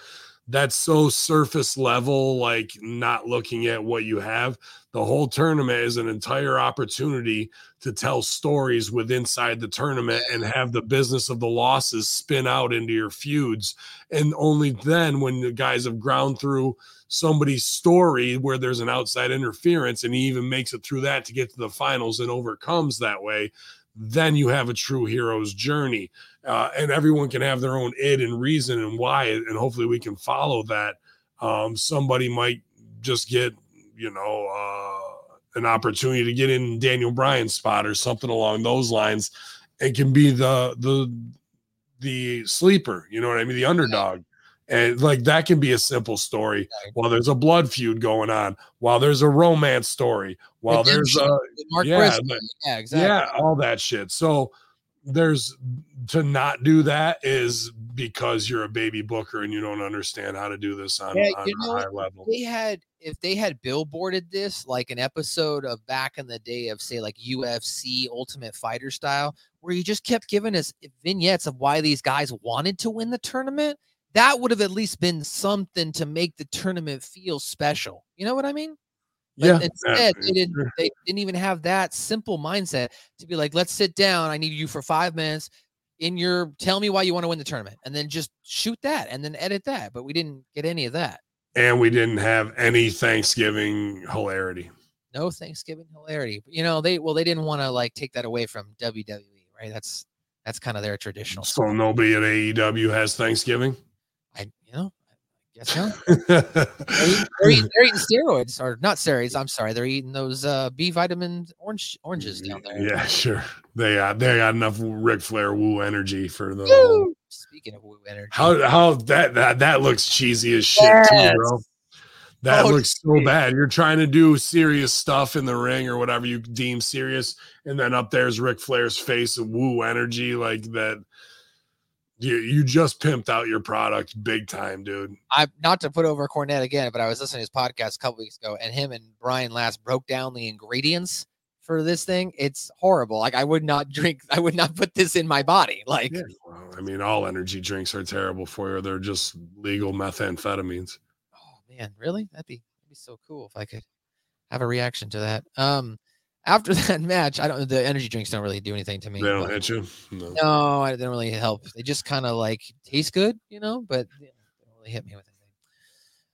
That's so surface level, like not looking at what you have. The whole tournament is an entire opportunity to tell stories with inside the tournament and have the business of the losses spin out into your feuds. And only then, when the guys have ground through somebody's story where there's an outside interference and he even makes it through that to get to the finals and overcomes that way, then you have a true hero's journey. Uh, and everyone can have their own id and reason and why, and hopefully we can follow that. Um, somebody might just get, you know, uh, an opportunity to get in Daniel Bryan's spot or something along those lines, and can be the the the sleeper. You know what I mean? The underdog. And like that can be a simple story while there's a blood feud going on, while there's a romance story, while there's a Mark yeah, yeah, exactly. yeah, all that shit. So there's to not do that is because you're a baby booker and you don't understand how to do this on, Yeah, on you a know high level. they had if they had billboarded this like an episode of back in the day of say like UFC Ultimate Fighter style, where you just kept giving us vignettes of why these guys wanted to win the tournament, that would have at least been something to make the tournament feel special. You know what I mean? But Yeah, instead, they didn't. sure. They didn't even have that simple mindset to be like, "Let's sit down. I need you for five minutes in your. Tell me why you want to win the tournament, and then just shoot that, and then edit that." But we didn't get any of that. and we didn't have any Thanksgiving hilarity. No Thanksgiving hilarity. You know, they well, they didn't want to like take that away from WWE, right? That's that's kind of their traditional. So nobody at AEW has Thanksgiving. I you know, Guess no. They're, eat- they're, eating, they're eating steroids or not steroids. I'm sorry, they're eating those uh, B vitamin orange oranges down there. yeah, sure. They got they got enough Ric Flair woo energy for the Woo! Speaking of woo energy, How how that that that looks cheesy as shit Yes. too, bro. That Oh, looks so geez. bad. You're trying to do serious stuff in the ring or whatever you deem serious, and then up there's Ric Flair's face of woo energy like that. You you just pimped out your product big time, dude. I'm not to put over Cornette again, but I was listening to his podcast a couple weeks ago, and him and Brian Last broke down the ingredients for this thing. It's horrible. Like I would not drink. I would not put this in my body. Like Yeah, well, I mean, all energy drinks are terrible for you. They're just legal methamphetamines. Oh man, really? That'd be that'd be so cool if I could have a reaction to that. Um, after that match, I don't. The energy drinks don't really do anything to me. They don't hit you. No. no, I- they don't really help. They just kind of like taste good, you know, but they don't really hit me with anything.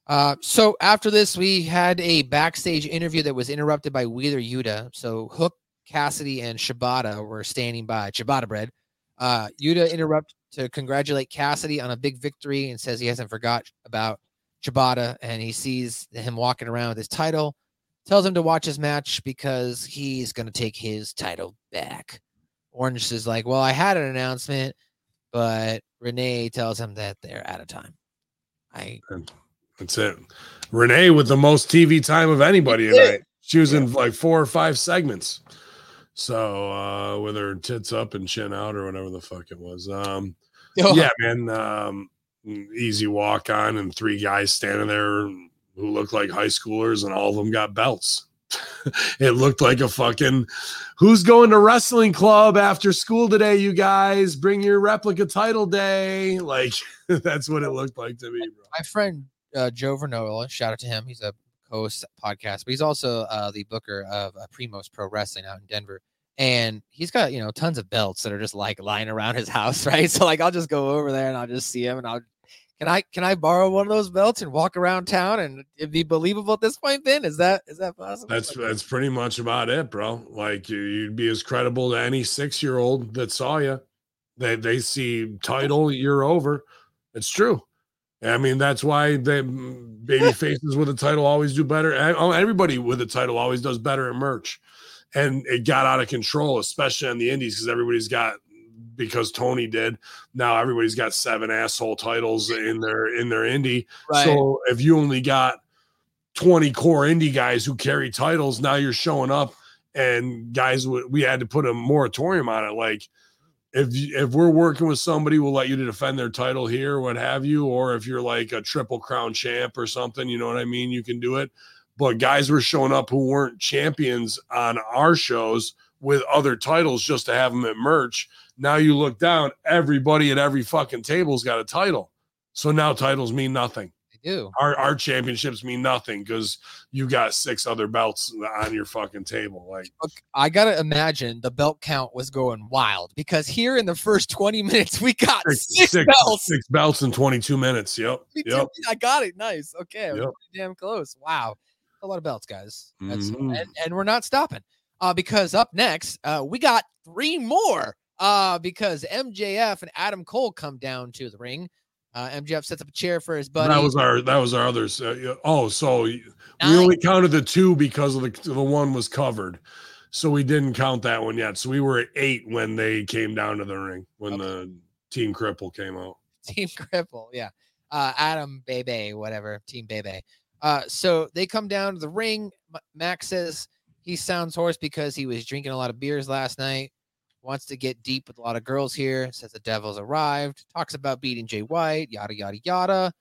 Uh, so after this, we had a backstage interview that was interrupted by Wheeler Yuta. So Hook, Cassidy, and Shibata were standing by. Shibata bread. Uh, Yuta interrupt to congratulate Cassidy on a big victory and says he hasn't forgot about Shibata and he sees him walking around with his title. Tells him to watch his match because he's going to take his title back. Orange is like, Well, I had an announcement, but Renee tells him that they're out of time. I That's it. Renee with the most TV time of anybody tonight. She was in like four or five segments. So uh with her tits up and chin out or whatever the fuck it was. Um yeah, man. Um easy walk on and three guys standing there who looked like high schoolers and all of them got belts. it looked like a fucking who's going to wrestling club after school today, you guys? Bring your replica title day. Like that's what it looked like to me, bro. My friend uh, Joe Vernola, shout out to him. He's a host podcast, but he's also uh, the booker of uh, Primos Pro Wrestling out in Denver. And he's got, you know, tons of belts that are just like lying around his house, right? So like I'll just go over there and I'll just see him and I'll can I can I borrow one of those belts and walk around town and it'd be believable at this point, Ben? Is that is that possible? That's that's pretty much about it, bro. Like you, you'd be as credible to any six year old that saw you. They they see title, you're over. It's true. I mean, that's why the baby faces with a title always do better. oh, Everybody with a title always does better at merch. And it got out of control, especially on the indies, because everybody's got because Tony did. Now everybody's got seven asshole titles in their in their indie. Right. So if you only got 20 core indie guys who carry titles, now you're showing up and guys we had to put a moratorium on it like if if we're working with somebody we'll let you to defend their title here what have you or if you're like a triple crown champ or something you know what i mean you can do it but guys were showing up who weren't champions on our shows with other titles just to have them at merch now you look down, everybody at every fucking table's got a title. So now titles mean nothing. They do. Our our championships mean nothing because you got six other belts on your fucking table. Like I gotta imagine the belt count was going wild because here in the first 20 minutes we got six, six, six belts. Six belts in 22 minutes. Yep. Yep. I got it. Nice. Okay. Yep. Damn close. Wow. A lot of belts, guys. Mm-hmm. And, and, we're not stopping. Uh, because up next, uh, we got three more uh, because MJF and Adam Cole come down to the ring. Uh, MJF sets up a chair for his buddy. That was our that was our others. Uh, oh, so Nine. we only counted the two because of the the one was covered, so we didn't count that one yet. So we were at eight when they came down to the ring when okay. the Team Cripple came out. Team Cripple, yeah. Uh, Adam Bebe, whatever, Team Bebe. Uh, so they come down to the ring. Max says he sounds hoarse because he was drinking a lot of beers last night wants to get deep with a lot of girls here, says the Devil's arrived, talks about beating Jay White, yada, yada, yada.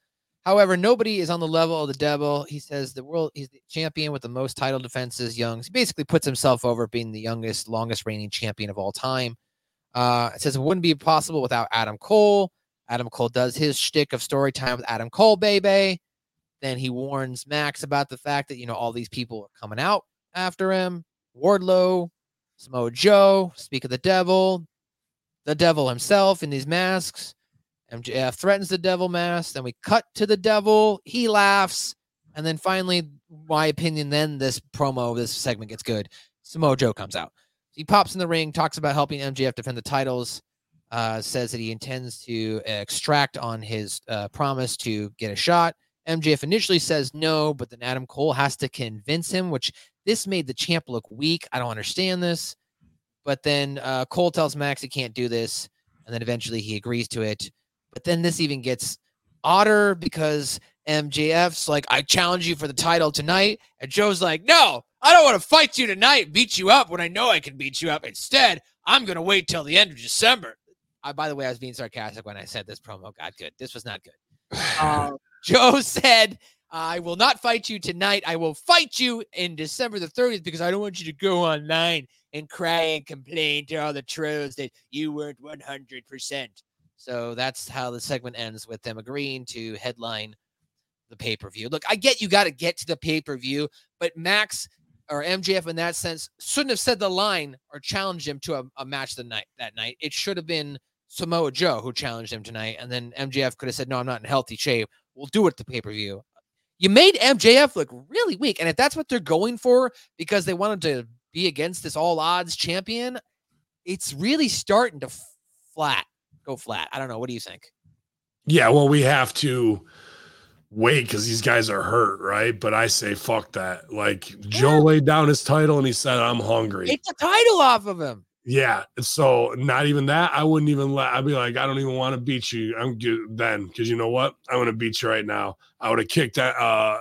However, nobody is on the level of the Devil. He says the world, he's the champion with the most title defenses, Youngs. He basically puts himself over being the youngest, longest reigning champion of all time. Uh, it says it wouldn't be possible without Adam Cole. Adam Cole does his shtick of story time with Adam Cole, baby. Then he warns Max about the fact that, you know, all these people are coming out after him. Wardlow, Samoa Joe, speak of the devil, the devil himself in these masks. MJF threatens the devil mask. Then we cut to the devil. He laughs. And then finally, my opinion, then this promo, this segment gets good. Samoa Joe comes out. He pops in the ring, talks about helping MJF defend the titles, uh, says that he intends to extract on his uh, promise to get a shot. MJF initially says no, but then Adam Cole has to convince him, which this made the champ look weak. I don't understand this. But then uh, Cole tells Max he can't do this. And then eventually he agrees to it. But then this even gets odder because MJF's like, I challenge you for the title tonight. And Joe's like, no, I don't want to fight you tonight, beat you up when I know I can beat you up. Instead, I'm going to wait till the end of December. I, by the way, I was being sarcastic when I said this promo got good. This was not good. Uh, Joe said I will not fight you tonight. I will fight you in December the 30th because I don't want you to go online and cry and complain to all the trolls that you weren't 100%. So that's how the segment ends with them agreeing to headline the pay per view. Look, I get you got to get to the pay per view, but Max or MJF in that sense shouldn't have said the line or challenged him to a, a match the night that night. It should have been Samoa Joe who challenged him tonight, and then MJF could have said, "No, I'm not in healthy shape. We'll do it the pay per view." You made MJF look really weak. And if that's what they're going for because they wanted to be against this all odds champion, it's really starting to flat go flat. I don't know. What do you think? Yeah, well, we have to wait because these guys are hurt, right? But I say fuck that. Like yeah. Joe laid down his title and he said, I'm hungry. Take the title off of him. Yeah. So not even that. I wouldn't even let. I'd be like, I don't even want to beat you. I'm good then because you know what? I want to beat you right now. I would have kicked uh,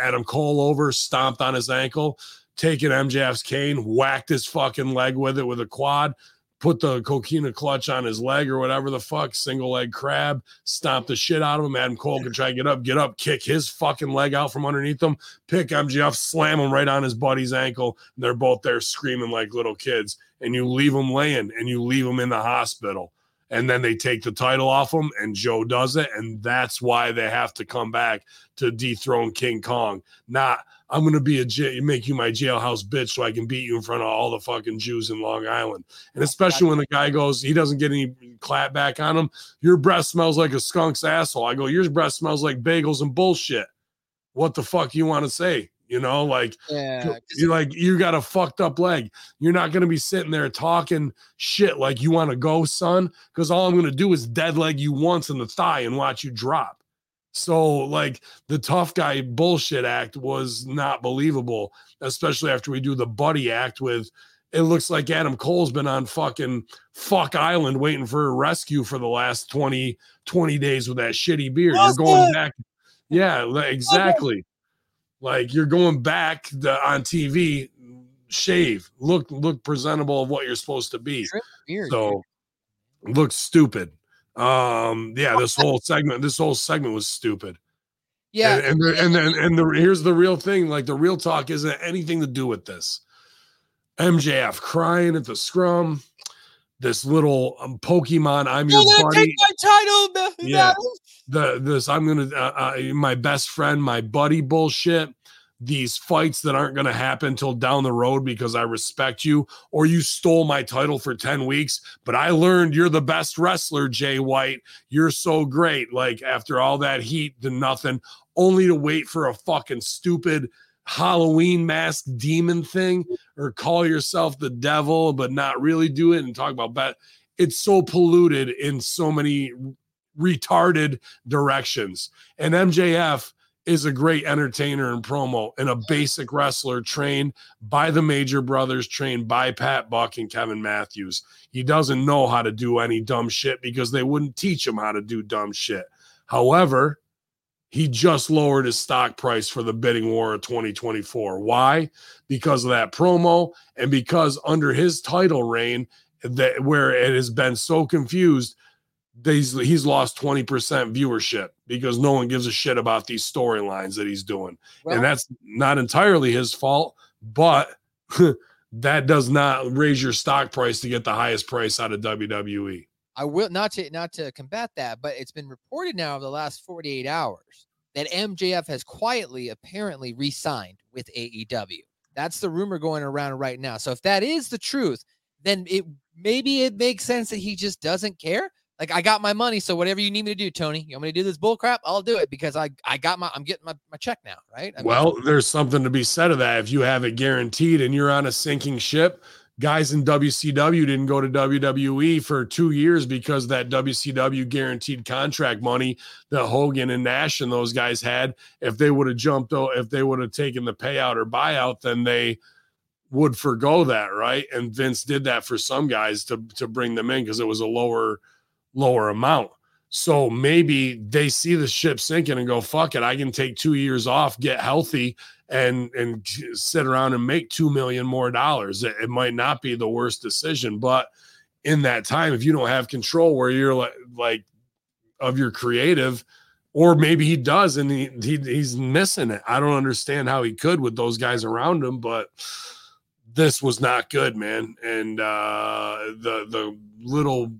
Adam Cole over, stomped on his ankle, taken MJF's cane, whacked his fucking leg with it with a quad, put the coquina clutch on his leg or whatever the fuck, single leg crab, stomp the shit out of him. Adam Cole can try to get up, get up, kick his fucking leg out from underneath him, pick MJF, slam him right on his buddy's ankle. And they're both there screaming like little kids. And you leave them laying and you leave them in the hospital. And then they take the title off him, and Joe does it. And that's why they have to come back to dethrone King Kong. Not, I'm gonna be a jail, make you my jailhouse bitch so I can beat you in front of all the fucking Jews in Long Island. And especially when the guy goes, he doesn't get any clap back on him. Your breath smells like a skunk's asshole. I go, your breath smells like bagels and bullshit. What the fuck you want to say? You know, like Yeah. you like you got a fucked up leg. You're not gonna be sitting there talking shit like you want to go, son, because all I'm gonna do is dead leg you once in the thigh and watch you drop. So, like the tough guy bullshit act was not believable, especially after we do the buddy act with it looks like Adam Cole's been on fucking fuck island waiting for a rescue for the last 20, 20 days with that shitty beard. You're going back. Yeah, exactly. Like you're going back the, on TV, shave, look, look presentable of what you're supposed to be. So looks stupid. Um, yeah, this whole segment, this whole segment was stupid. yeah. And and the, and then and the here's the real thing. Like the real talk isn't anything to do with this. MJF crying at the scrum. This little um, Pokemon, I'm your buddy. take my title. Yeah. The this I'm gonna uh, uh, my best friend, my buddy bullshit. These fights that aren't gonna happen till down the road because I respect you, or you stole my title for 10 weeks, but I learned you're the best wrestler, Jay White. You're so great. Like after all that heat to nothing, only to wait for a fucking stupid Halloween mask demon thing or call yourself the devil, but not really do it and talk about that. It's so polluted in so many retarded directions. And MJF is a great entertainer and promo and a basic wrestler trained by the Major Brothers, trained by Pat Buck and Kevin Matthews. He doesn't know how to do any dumb shit because they wouldn't teach him how to do dumb shit. However, he just lowered his stock price for the bidding war of 2024. Why? Because of that promo and because under his title reign, that where it has been so confused, he's he's lost 20% viewership because no one gives a shit about these storylines that he's doing. Well, and that's not entirely his fault, but that does not raise your stock price to get the highest price out of. WWE. I will not to not to combat that, but it's been reported now over the last 48 hours that MJF has quietly apparently re-signed with AEW. That's the rumor going around right now. So if that is the truth, then it maybe it makes sense that he just doesn't care. Like I got my money, so whatever you need me to do, Tony, you want me to do this bull crap? I'll do it because I I got my I'm getting my, my check now, right? I mean, Well, there's something to be said of that. If you have it guaranteed and you're on a sinking ship, guys in WCW didn't go to WWE for two years because that WCW guaranteed contract money that Hogan and Nash and those guys had. If they would have jumped, if they would have taken the payout or buyout, then they would forego that, right? And Vince did that for some guys to to bring them in because it was a lower lower amount. So maybe they see the ship sinking and go, fuck it, I can take two years off, get healthy, and and sit around and make two million more dollars. It, it might not be the worst decision, but in that time, if you don't have control where you're like like of your creative, or maybe he does and he, he he's missing it. I don't understand how he could with those guys around him, but this was not good, man. And uh the the little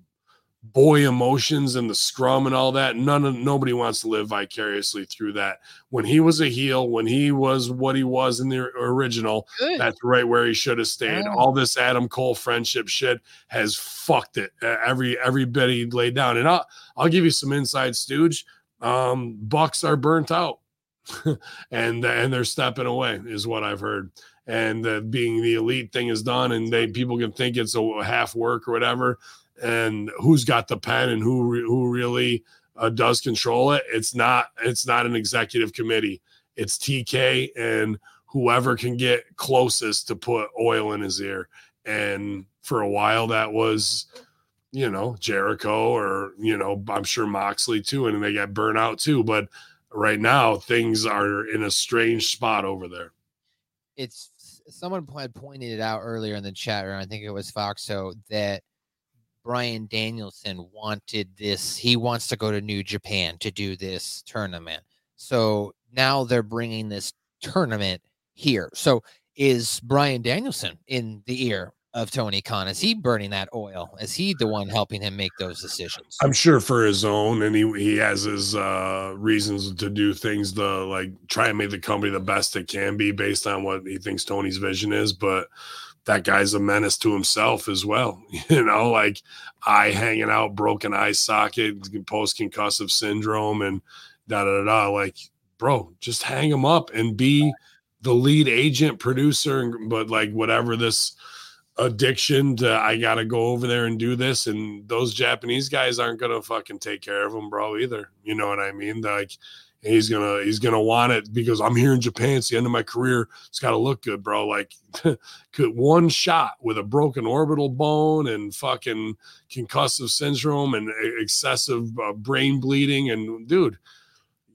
boy emotions and the scrum and all that none of nobody wants to live vicariously through that. When he was a heel when he was what he was in the original good. that's right where he should have stayed. Yeah. all this adam cole friendship shit has fucked it every every bit he laid down. And i'll i'll give you some inside stooge. Um bucks are burnt out. And and they're stepping away is what i've heard. And uh, being the elite thing is done and they people can think it's a half work or whatever and who's got the pen and who re- who really uh, does control it it's not it's not an executive committee it's tk and whoever can get closest to put oil in his ear and for a while that was you know jericho or you know i'm sure moxley too and they got burnt out too but right now things are in a strange spot over there it's someone had pointed it out earlier in the chat room. I think it was Foxo that Bryan Danielson wanted this. He wants to go to New Japan to do this tournament. So now they're bringing this tournament here. So is Bryan Danielson in the ear of Tony Khan? Is he burning that oil? Is he the one helping him make those decisions? I'm sure for his own, and he he has his uh, reasons to do things to like try and make the company the best it can be based on what he thinks Tony's vision is. But that guy's a menace to himself as well. You know, like eye hanging out, broken eye socket, post concussive syndrome, and da da da. Like, bro, just hang him up and be the lead agent, producer, but like whatever this addiction to I gotta go over there and do this. And those Japanese guys aren't gonna fucking take care of him, bro, either. You know what I mean? Like he's gonna he's gonna want it because I'm here in Japan. It's the end of my career. It's gotta look good, bro. Like could one shot with a broken orbital bone and fucking concussive syndrome and excessive uh, brain bleeding and dude,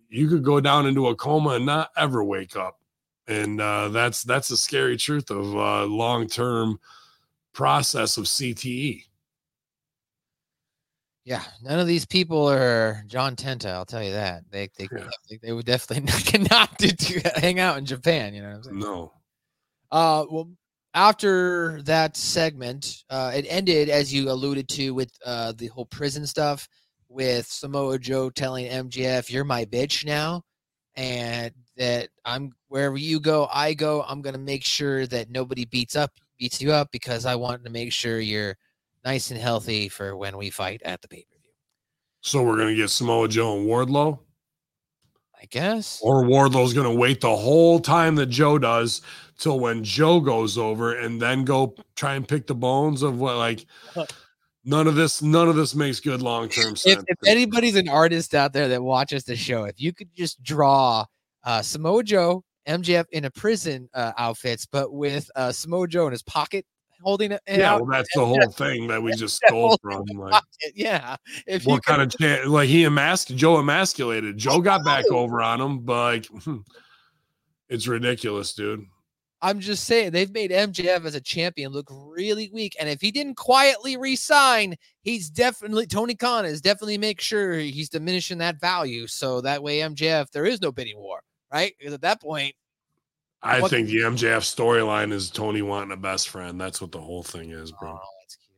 you could go down into a coma and not ever wake up. And uh, that's that's the scary truth of uh, long term process of CTE. Yeah, none of these people are John Tenta. I'll tell you that they they Yeah. they, they would definitely cannot do to hang out in Japan. You know what I'm saying? No. Uh, well, after that segment, uh, it ended as you alluded to with uh the whole prison stuff, with Samoa Joe telling MJF, "You're my bitch now," and that I'm wherever you go, I go. I'm gonna make sure that nobody beats up beats you up because I want to make sure you're nice and healthy for when we fight at the pay per view. So we're gonna get Samoa Joe and Wardlow, I guess. or Wardlow's gonna wait the whole time that Joe does till when Joe goes over and then go try and pick the bones of what like none of this none of this makes good long term if, sense. if anybody's an artist out there that watches the show, if you could just draw uh, Samoa Joe, MJF in a prison uh, outfits, but with uh, Samoa Joe in his pocket holding it yeah, well, that's the whole thing that we just stole from. Like, Yeah. If you what kind of chance? Like he emasculated Joe emasculated. Joe got back over on him, but like, it's ridiculous, dude. I'm just saying they've made MJF as a champion look really weak. And if he didn't quietly resign, he's definitely Tony Khan is definitely make sure he's diminishing that value. So that way MJF, there is no bidding war, right? Because at that point, I What- think the MJF storyline is Tony wanting a best friend. That's what the whole thing is, bro. Oh, that's cute.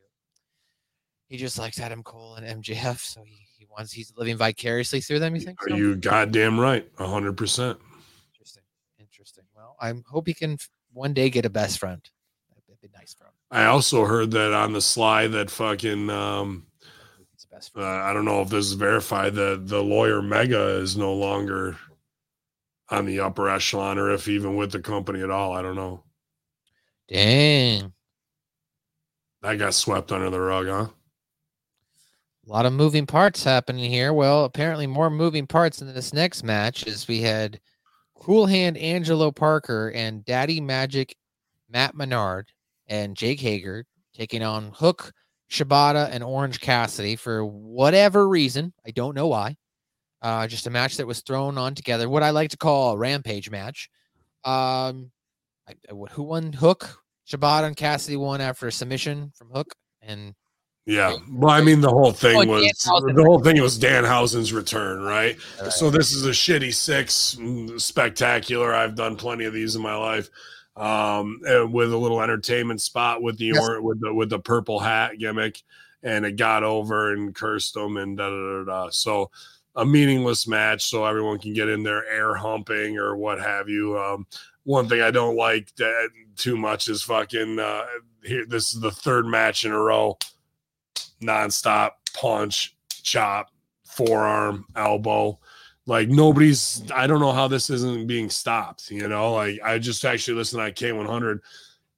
He just likes Adam Cole and MJF, so he, he wants he's living vicariously through them. You think? Are so? you goddamn right? A hundred percent. Interesting. Interesting. Well, I hope he can one day get a best friend. That'd be nice for him. I also heard that on the sly that fucking um He's a best uh. I don't know if this is verified that the lawyer Megha is no longer on the upper echelon or if even with the company at all. I don't know. Dang. That got swept under the rug, huh? A lot of moving parts happening here. Well, apparently more moving parts in this next match is we had Cool Hand Angelo Parker and Daddy Magic Matt Menard and Jake Hager taking on Hook, Shibata, and Orange Cassidy for whatever reason. I don't know why. Uh, just a match that was thrown on together. What I like to call a rampage match. Um, I, I- who won Hook? Shibata and Cassidy won after a submission from Hook, and Yeah. Well, I mean the whole thing Oh, was the whole thing was Danhausen's return, right? Right. So this is a shitty six mm, spectacular. I've done plenty of these in my life. Um, and with a little entertainment spot with the Yes. or with the with the purple hat gimmick, and it got over and cursed them and da da da da. So a meaningless match, so everyone can get in there air humping or what have you. Um, one thing I don't like that too much is fucking uh, here. This is the third match in a row nonstop punch, chop, forearm, elbow. Like nobody's. I don't know how this isn't being stopped. You know, like I just actually listened to K100,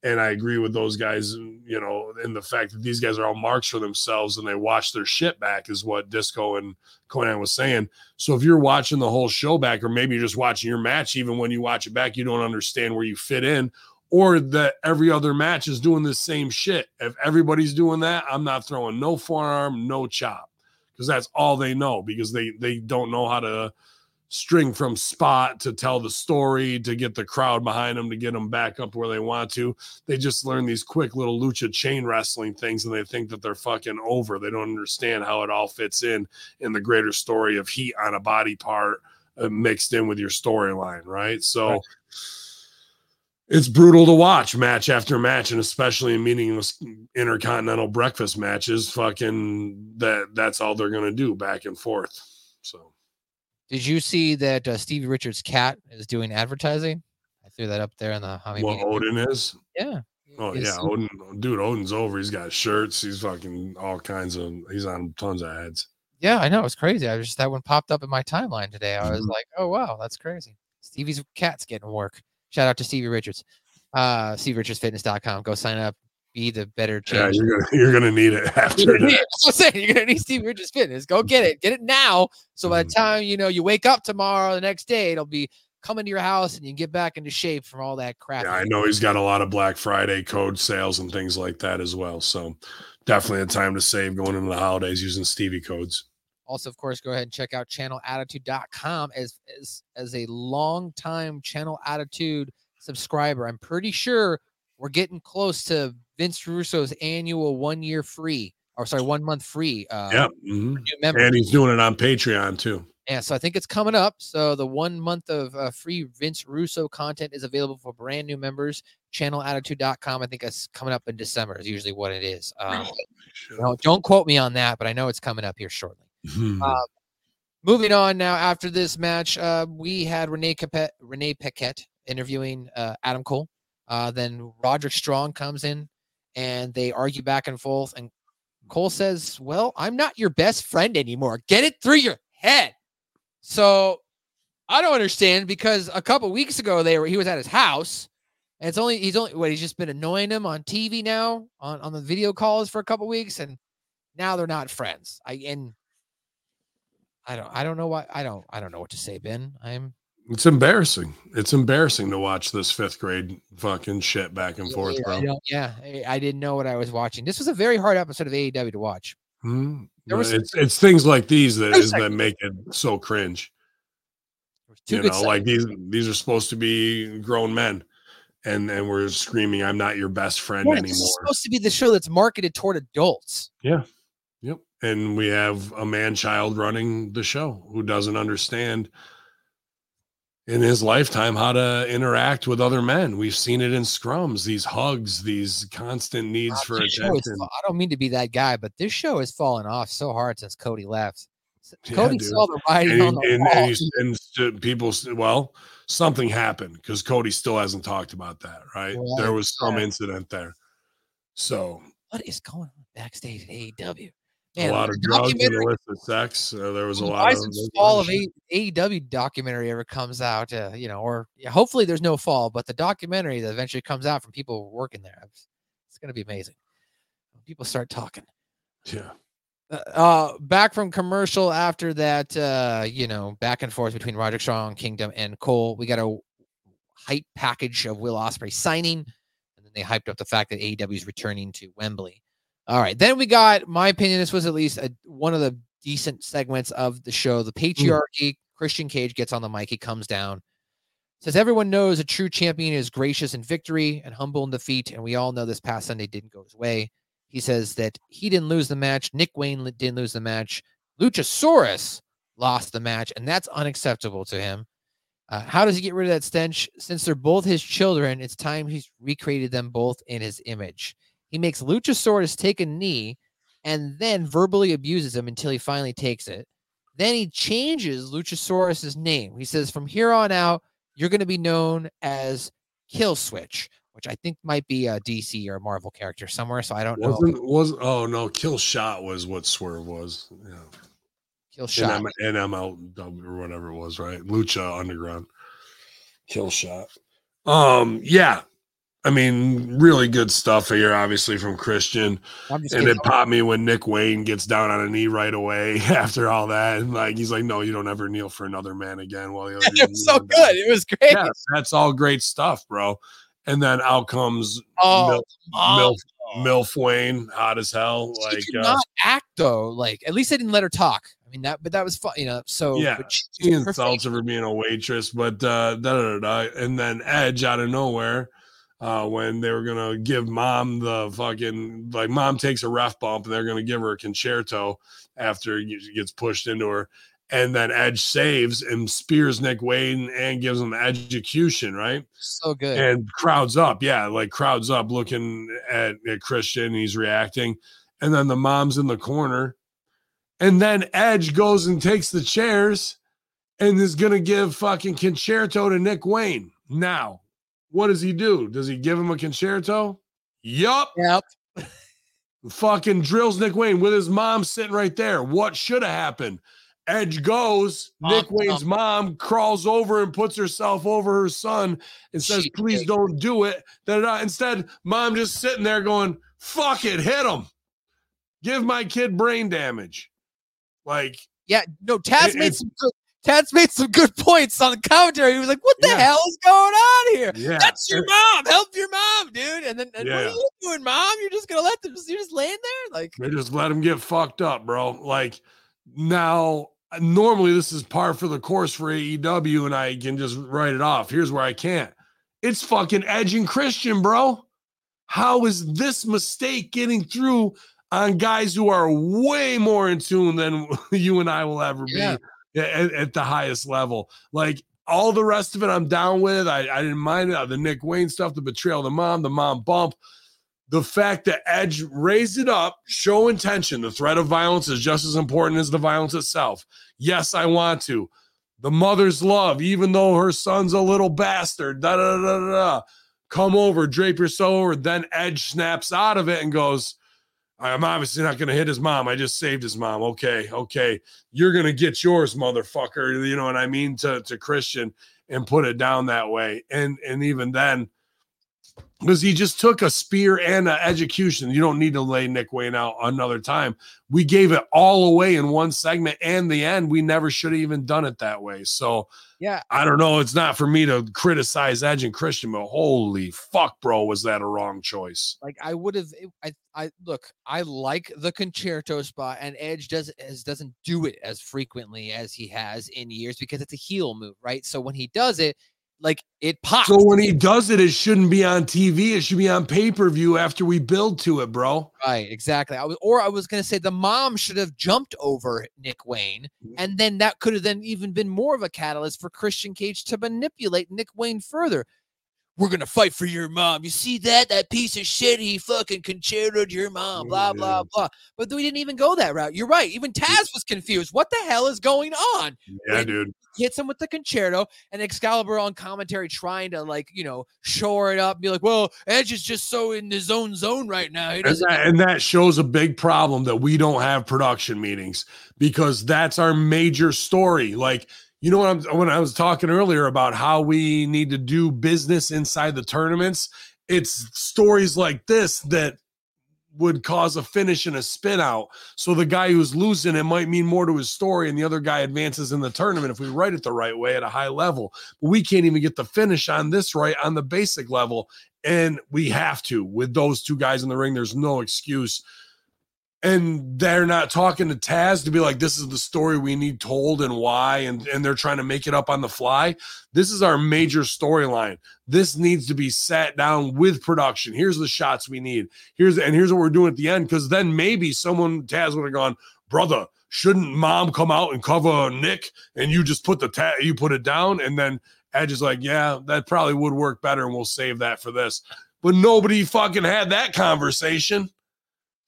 and I agree with those guys. You know, in the fact that these guys are all marks for themselves and they watch their shit back is what Disco and Konnan was saying. So if you're watching the whole show back, or maybe you're just watching your match, even when you watch it back, you don't understand where you fit in or that every other match is doing the same shit. If everybody's doing that, I'm not throwing no forearm, no chop, because that's all they know. Because they they don't know how to string from spot to tell the story to get the crowd behind them to get them back up where they want to. They just learn these quick little lucha chain wrestling things and they think that they're fucking over. They don't understand how it all fits in in the greater story of heat on a body part uh, mixed in with your storyline, right? So Right. it's brutal to watch match after match and especially in meaningless intercontinental breakfast matches fucking that that's all they're going to do back and forth. So Did you see that uh, Stevie Richards' cat is doing advertising? I threw that up there in the many what Odin is? Yeah. Oh yeah, Odin, dude, Odin's over. He's got shirts. He's fucking all kinds of. He's on tons of ads. Yeah, I know. It's crazy. I was just that one popped up in my timeline today. I was Mhm. like, oh wow, that's crazy. Stevie's cat's getting work. Shout out to Stevie Richards. Uh StevieRichardsFitness.com. Go sign up. Be the better Yeah, you're gonna you're gonna need it after You're gonna need- that. I'm saying. You're gonna need Stevie Richards Fitness. Go get it. Get it now. So by the Mhm. time you know you wake up tomorrow, the next day, it'll be coming to your house and you can get back into shape from all that crap. Yeah, I know he's got a lot of Black Friday code sales and things like that as well. So definitely a time to save going into the holidays using Stevie codes. Also, of course, go ahead and check out channelattitude.com as as as a long time channel attitude subscriber. I'm pretty sure we're getting close to Vince Russo's annual one year free or sorry, one month free uh Yep. mhm. And he's doing it on Patreon too. Yeah, so I think it's coming up. So the one month of uh, free Vince Russo content is available for brand new members. Channelattitude.com. I think it's coming up in December. Is usually what it is. Um, you know, don't quote me on that, but I know it's coming up here shortly. Mhm. Uh, moving on now. After this match, uh, we had Renee Capet, Renee Paquette interviewing uh, Adam Cole. Uh, then Roderick Strong comes in, and they argue back and forth. And Cole mm-hmm. says, "Well, I'm not your best friend anymore. Get it through your head." So I don't understand because a couple weeks ago they were he was at his house. And it's only he's only what he's just been annoying him on TV now on, on the video calls for a couple weeks, and now they're not friends. I and I don't I don't know what I don't I don't know what to say, Ben. I'm It's embarrassing. It's embarrassing to watch this fifth grade fucking shit back and forth, bro. I yeah, I, I didn't know what I was watching. This was a very hard episode of AEW to watch. Hmm? But was- it's it's things like these that is that make it so cringe. There was two you know, like these these are supposed to be grown men, and and we're screaming, "I'm not your best friend Yeah, this is anymore." supposed to be the show that's marketed toward adults. Yeah. Yep. And we have a man child running the show who doesn't understand in his lifetime how to interact with other men. We've seen it in scrums, these hugs, these constant needs Uh, for is attention. fa- I don't mean to be that guy, but this show has fallen off so hard since Cody left. S- Yeah, Cody saw the writing on the and, wall. and, and people, well, something happened because Cody still hasn't talked about that, right? There was some yeah. incident there. So what is going on backstage at AEW? A lot of drugs and illicit sex. Uh, there was a lot of Bison's there's a lot fall of. A- AEW documentary ever comes out, uh, you know, or yeah, hopefully there's no fall, but the documentary that eventually comes out from people working there, it's, going to be amazing. People start talking. Yeah. Uh, uh, back from commercial after that, uh, you know, back and forth between Roger Strong, Kingdom, and Cole. We got a hype package of Will Ospreay signing, and then they hyped up the fact that AEW is returning to Wembley. All right, then we got my opinion. This was at least a, one of the decent segments of the show. The patriarchy. Christian Cage gets on the mic. He comes down, says everyone knows a true champion is gracious in victory and humble in defeat, and we all know this past Sunday didn't go his way. He says that he didn't lose the match. Nick Wayne didn't lose the match. Luchasaurus lost the match, and that's unacceptable to him. Uh, how does he get rid of that stench? Since they're both his children, it's time he's recreated them both in his image. He makes Luchasaurus take a knee and then verbally abuses him until he finally takes it. Then he changes Luchasaurus's name. He says, From here on out, you're going to be known as Kill Switch, which I think might be a DC or a Marvel character somewhere. So I don't know. Wasn't was oh no, kill shot was what Swerve was. Yeah. Kill In, Shot. M- in MLW or whatever it was, right? Lucha Underground. Kill shot. Um, yeah. I mean, really good stuff here, obviously from Christian. And it popped me when Nick Wayne gets down on a knee right away after all that. And like he's like, No, you don't ever kneel for another man again. Well, the it was so good. It was great. Yeah, that's all great stuff, bro. And then out comes Oh, Mil- oh. Milf, Milf Wayne, hot as hell. She Like did uh, not act though. Like at least they didn't let her talk. I mean that, but that was fun, you know. So Yeah, she he was insults her for being a waitress, but uh, da, da, da. and then Edge out of nowhere, uh, when they were gonna give mom the fucking like mom takes a ref bump and they're gonna give her a Con-Chair-To after she gets pushed into her, and then Edge saves and spears Nick Wayne and gives him execution, right? so good. And crowds up, yeah, like crowds up looking at, at Christian, he's reacting, and then the mom's in the corner, and then Edge goes and takes the chairs and is going to give fucking Con-Chair-To to Nick Wayne. Now, what does he do? Does he give him a Con-Chair-To? Yup. Yep. Fucking drills Nick Wayne with his mom sitting right there. What should have happened? Edge goes. Mom, Nick Wayne's mom crawls over and puts herself over her son and says, She "Please did. don't do it." Da-da-da. Instead, mom just sitting there going, "Fuck it, hit him. Give my kid brain damage." Like, Yeah, no, Taz It- made some good Taz made some good points on the commentary. He was like, What the Yeah. hell is going on here? yeah, That's your mom. Help your mom, dude. And then and what are you doing, mom? You're just gonna let them you're just laying there? Like They just let him get fucked up, bro. Like now, normally this is par for the course for AEW, and I can just write it off. Here's where I can't. It's fucking Edge and Christian, bro. How is this mistake getting through on guys who are way more in tune than you and I will ever be Yeah. At, at the highest level? Like all the rest of it, I'm down with. I, I didn't mind it. The Nick Wayne stuff, the betrayal of the mom, the mom bump the fact that Edge raised it up, show intention. The threat of violence is just as important as the violence itself. Yes, I want to. The mother's love, even though her son's a little bastard, da da da da da. Come over, drape yourself over. Then Edge snaps out of it and goes, I'm obviously not going to hit his mom. I just saved his mom. Okay, okay. You're going to get yours, motherfucker. You know what I mean? To, to Christian and put it down that way. And and even then, because he just took a spear and an execution. You don't need to lay Nick Wayne out another time. We gave it all away in one segment and the end. We never should have even done it that way. So yeah, I don't know. It's not for me to criticize Edge and Christian, but holy fuck, bro, was that a wrong choice? like I would have I I look, I like the Con-Chair-To spot and Edge does as doesn't do it as frequently as he has in years because it's a heel move, right? So when he does it, like it pops. So when he does it, it shouldn't be on TV. It should be on pay per view after we build to it, bro. Right, exactly. I was, or I was gonna say the mom should have jumped over Nick Wayne, mm-hmm. and then that could have then even been more of a catalyst for Christian Cage to manipulate Nick Wayne further. We're gonna fight for your mom. You see that? That piece of shit. He fucking Con-Chair-Toed your mom. Blah blah blah. But we didn't even go that route. You're right. Even Taz was confused. What the hell is going on? Yeah, When- dude. Hits him with the Con-Chair-To and Excalibur on commentary trying to like, you know, shore it up and be like, well, Edge is just so in his own zone right now. And that, and that shows a big problem that we don't have production meetings because that's our major story. Like, you know what I'm when I was talking earlier about how we need to do business inside the tournaments, it's stories like this that would cause a finish and a spin out. So the guy who's losing it might mean more to his story, and the other guy advances in the tournament if we write it the right way at a high level. But we can't even get the finish on this right on the basic level. And we have to with those two guys in the ring. There's no excuse. And they're not talking to Taz to be like, this is the story we need told and why. And, and they're trying to make it up on the fly. This is our major storyline. This needs to be sat down with production. Here's the shots we need. Here's and here's what we're doing at the end. Because then maybe someone Taz would have gone, brother, shouldn't mom come out and cover Nick and you just put the ta- you put it down and then Edge is like, yeah, that probably would work better and we'll save that for this. But nobody fucking had that conversation.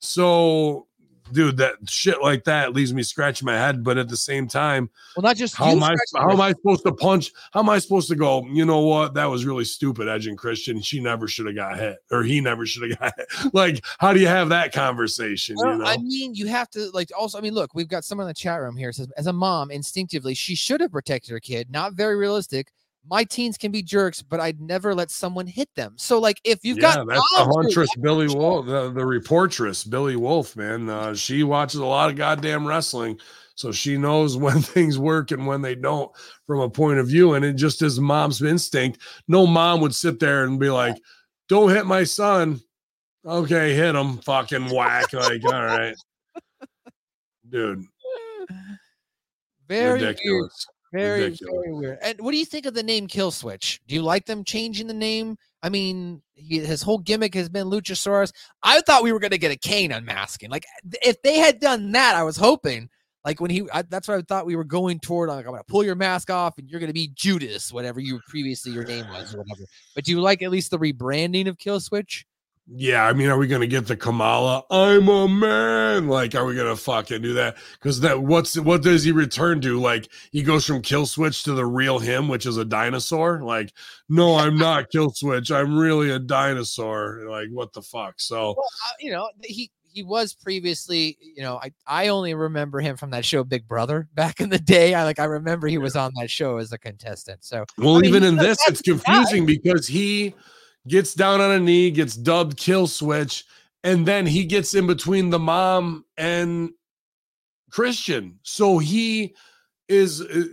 So, dude, that shit like that leaves me scratching my head. But at the same time, Well, not just how am I how am I supposed to punch? How am I supposed to go? You know what? That was really stupid, Edge and Christian. She never should have got hit, or he never should have got hit. Like, how do you have that conversation? Well, you know? I mean, you have to like also. I mean, look, we've got someone in the chat room here says, as a mom, instinctively, she should have protected her kid. Not very realistic. My teens can be jerks, but I'd never let someone hit them. So, like, if you've yeah, got that's the huntress Billy Wolf, the, the reportress Billy Wolf, man. Uh, she watches a lot of goddamn wrestling, so she knows when things work and when they don't from a point of view. And it just is mom's instinct. No mom would sit there and be like, "Don't hit my son." Okay, hit him, fucking whack. Like, all right, dude. Very. Ridiculous. Very, Ridiculous. very weird. And what do you think of the name Killswitch? Do you like them changing the name? I mean, he, his whole gimmick has been Luchasaurus. I thought we were going to get a Kane unmasking. Like, if they had done that, I was hoping. Like when he, I, that's what I thought we were going toward. Like, I'm going to pull your mask off, and you're going to be Judas, whatever you previously your name was, or whatever. But do you like at least the rebranding of Killswitch? Yeah, I mean, are we gonna get the Kamala? I'm a man. Like, are we gonna fucking do that? Because that what's what does he return to? Like, he goes from Killswitch to the real him, which is a dinosaur. Like, no, I'm not Killswitch. I'm really a dinosaur. Like, what the fuck? So, Well, uh, you know, he he was previously, you know, I I only remember him from that show Big Brother back in the day. I like I remember he was on that show as a contestant. So well, I mean, even in this, it's bad guy. confusing because he gets down on a knee, gets dubbed Killswitch, and then he gets in between the mom and Christian. So he is uh,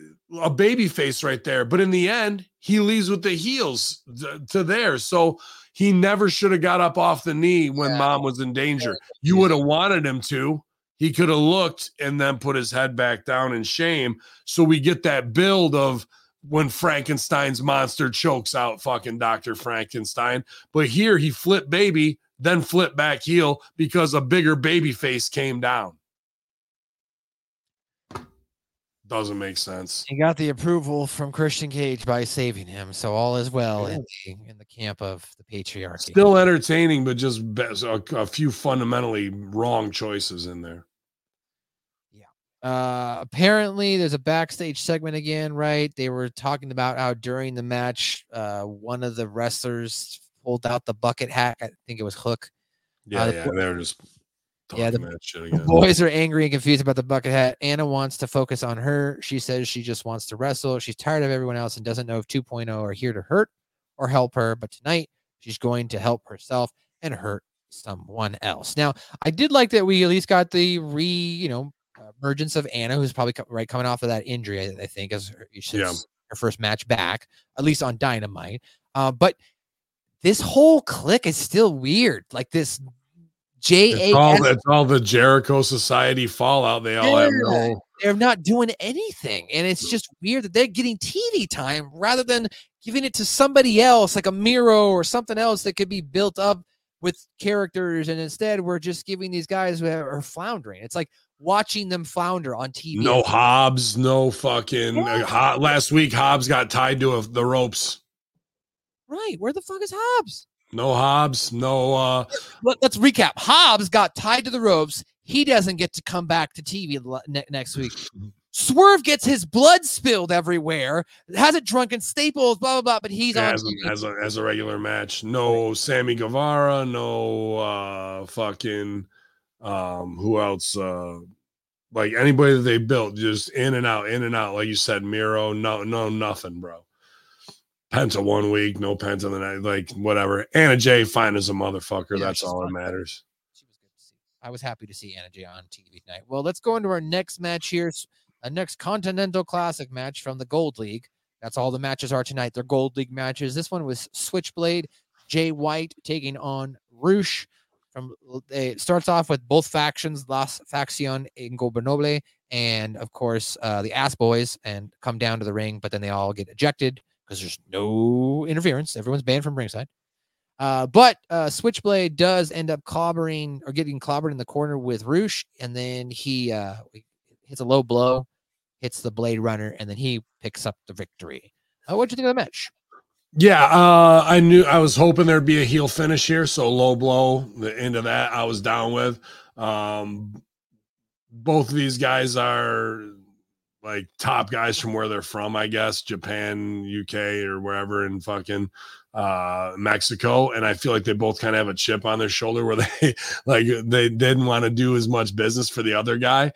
a baby face right there. But in the end, he leaves with the heels to there. So he never should have got up off the knee when Yeah. mom was in danger. You would have wanted him to. He could have looked and then put his head back down in shame. So we get that build of when Frankenstein's monster chokes out fucking Dr. Frankenstein. But here he flipped baby, then flipped back heel because a bigger baby face came down. Doesn't make sense. He got the approval from Christian Cage by saving him, so all is well in the, in the camp of the patriarchy. Still entertaining, but just a, a few fundamentally wrong choices in there. Uh, apparently, there's a backstage segment again, right? They were talking about how during the match, uh, one of the wrestlers pulled out the bucket hat. I think it was Hook. Yeah, the yeah, bo- they're just talking Yeah, the- The boys are angry and confused about the bucket hat. Anna wants to focus on her. She says she just wants to wrestle. She's tired of everyone else and doesn't know if 2.0 are here to hurt or help her. But tonight, she's going to help herself and hurt someone else. Now, I did like that we at least got the re, you know, uh, emergence of Anna, who's probably co- right coming off of that injury. I, I think as her, since her first match back, at least on Dynamite. Uh, but this whole clique is still weird. Like this J It's all, it's all the Jericho Society fallout. They all have no. they're not doing anything. And it's just weird that they're getting TV time rather than giving it to somebody else, like a Miro or something else that could be built up with characters. And instead, we're just giving these guys who are floundering. It's like watching them flounder on TV. No Hobbs, no fucking. Uh, Ho- last week, Hobbs got tied to a, the ropes. Right. Where the fuck is Hobbs? No Hobbs, no. uh Let, us recap. Hobbs got tied to the ropes. He doesn't get to come back to TV ne- next week. Swerve gets his blood spilled everywhere. Has a drunken Staples, blah blah blah. But he's on as, a, as a as a regular match. No Sammy Guevara, no uh fucking um who else uh like anybody that they built just in and out, in and out. Like you said, Miro, no, no, nothing, bro. Penta one week, no Penta the night, like whatever. Anna Jay fine as a motherfucker. Yeah, That's all that matters. She was good to see. I was happy to see Anna Jay on TV tonight. Well, let's go into our next match here. A next Continental Classic match from the Gold League. That's all the matches are tonight. They're Gold League matches. This one was Switchblade, Jay White taking on Rush. From it starts off with both factions, Las Faccion Ingobernable, and of course uh, the Ass Boys, and come down to the ring, but then they all get ejected because there's no interference. Everyone's banned from ringside. Uh, but uh, Switchblade does end up clobbering or getting clobbered in the corner with Rush, and then he uh, hits a low blow, hits the Blade Runner, and then he picks up the victory. Uh, what do you think of the match? Yeah, uh, I knew I was hoping there'd be a heel finish here, so low blow. The end of that, I was down with. Um, both of these guys are like top guys from where they're from, I guess, Japan, UK, or wherever in fucking uh Mexico. And I feel like they both kind of have a chip on their shoulder where they like they didn't want to do as much business for the other guy.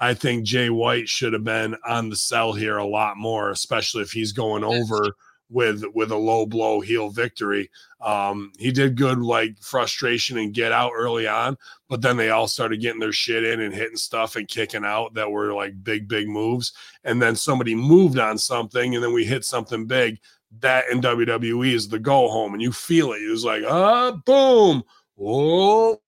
I think Jay White should have been on the sell here a lot more, especially if he's going over with with a low blow heel victory. Um, he did good like frustration and get out early on, but then they all started getting their shit in and hitting stuff and kicking out that were like big, big moves. And then somebody moved on something, and then we hit something big. That in WWE is the go home, and you feel it. It was like, ah, boom, oh,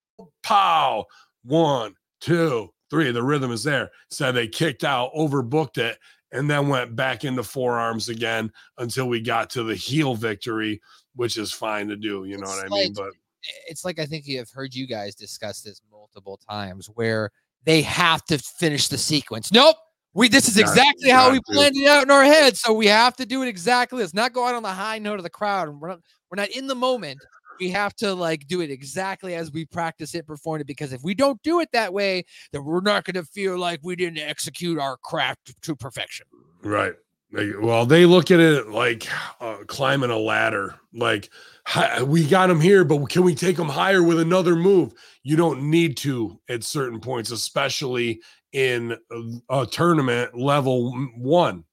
pow, one, two, three. The rhythm is there. So they kicked out, overbooked it, and then went back into forearms again until we got to the heel victory, which is fine to do. You know It's what I mean? But eh, it's like I think you have heard you guys discuss this multiple times where they have to finish the sequence. Nope. We this is exactly how we planned it out in our heads. So we have to do it exactly. Let's not go out on the high note of the crowd. and We're not we're not in the moment. We have to like do it exactly as we practice it, perform it. Because if we don't do it that way, then we're not going to feel like we didn't execute our craft to perfection. Right. Well, they look at it like uh, climbing a ladder. Like hi, we got him here, but can we take him higher with another move? You don't need to at certain points, especially in a, a tournament level one.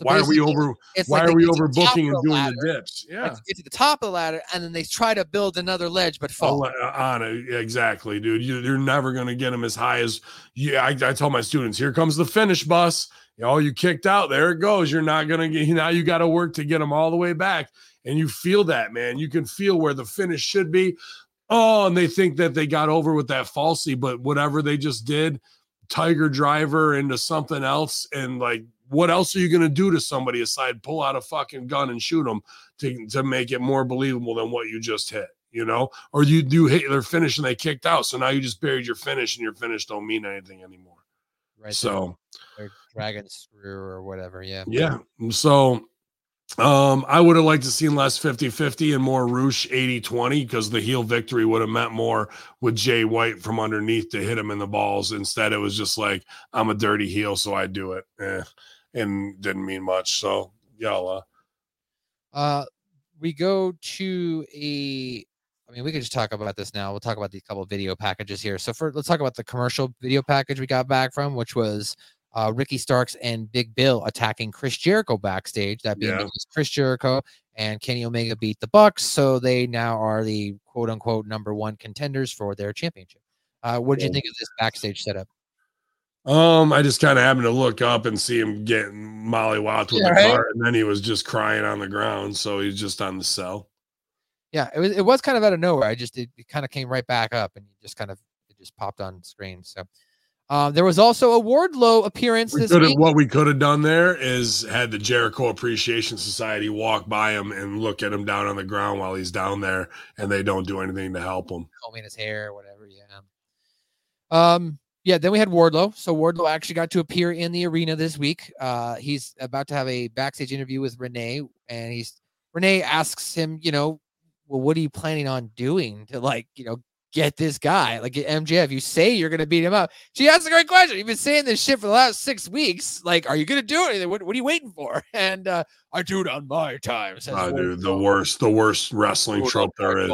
So why are we over? Why like are we overbooking and doing ladder, the dips? Yeah. to get to the top of the ladder, and then they try to build another ledge, but fall. Uh, on it exactly dude you, you're never going to get them as high as yeah I, I tell my students here comes the finish bus know you kicked out there it goes you're not going to get now you got to work to get them all the way back and you feel that man you can feel where the finish should be oh and they think that they got over with that falsy but whatever they just did tiger driver into something else and like what else are you going to do to somebody aside pull out a fucking gun and shoot them to, to make it more believable than what you just hit you know or you do hit their finish and they kicked out so now you just buried your finish and your finish don't mean anything anymore Right. so dragon screw or whatever. Yeah. yeah so um i would have liked to seen less 50-50 and more rush 80-20 because the heel victory would have meant more with jay white from underneath to hit him in the balls instead it was just like i'm a dirty heel so i do it eh, and didn't mean much so y'all uh we go to a. I mean, we could just talk about this now. We'll talk about these couple of video packages here. So, for let's talk about the commercial video package we got back from, which was uh, Ricky Starks and Big Bill attacking Chris Jericho backstage. That being Yeah. Chris Jericho and Kenny Omega beat the Bucks, so they now are the quote unquote number one contenders for their championship. Uh, what did you think of this backstage setup? Um, I just kind of happened to look up and see him getting mollywopped with Yeah, the right? cart, and then he was just crying on the ground. So he's just on the cell. Yeah, it was it was kind of out of nowhere. I just it, it kind of came right back up and just kind of it just popped on screen. So um, there was also a Wardlow appearance We this week. what we could have done there is had the Jericho Appreciation Society walk by him and look at him down on the ground while he's down there, and they don't do anything to help him. combing his hair or whatever. Yeah. Um. Yeah. Then we had Wardlow. So Wardlow actually got to appear in the arena this week. Uh, he's about to have a backstage interview with Renee, and he's Renee asks him, you know, well, what are you planning on doing to like, you know, get this guy like MJF? You say you're gonna beat him up. She asks a great question. You've been saying this shit for the last six weeks. Like, are you gonna do it? What, what are you waiting for? And uh, I do it on my time. Says Oh, dude, the worst, the worst wrestling trope there is.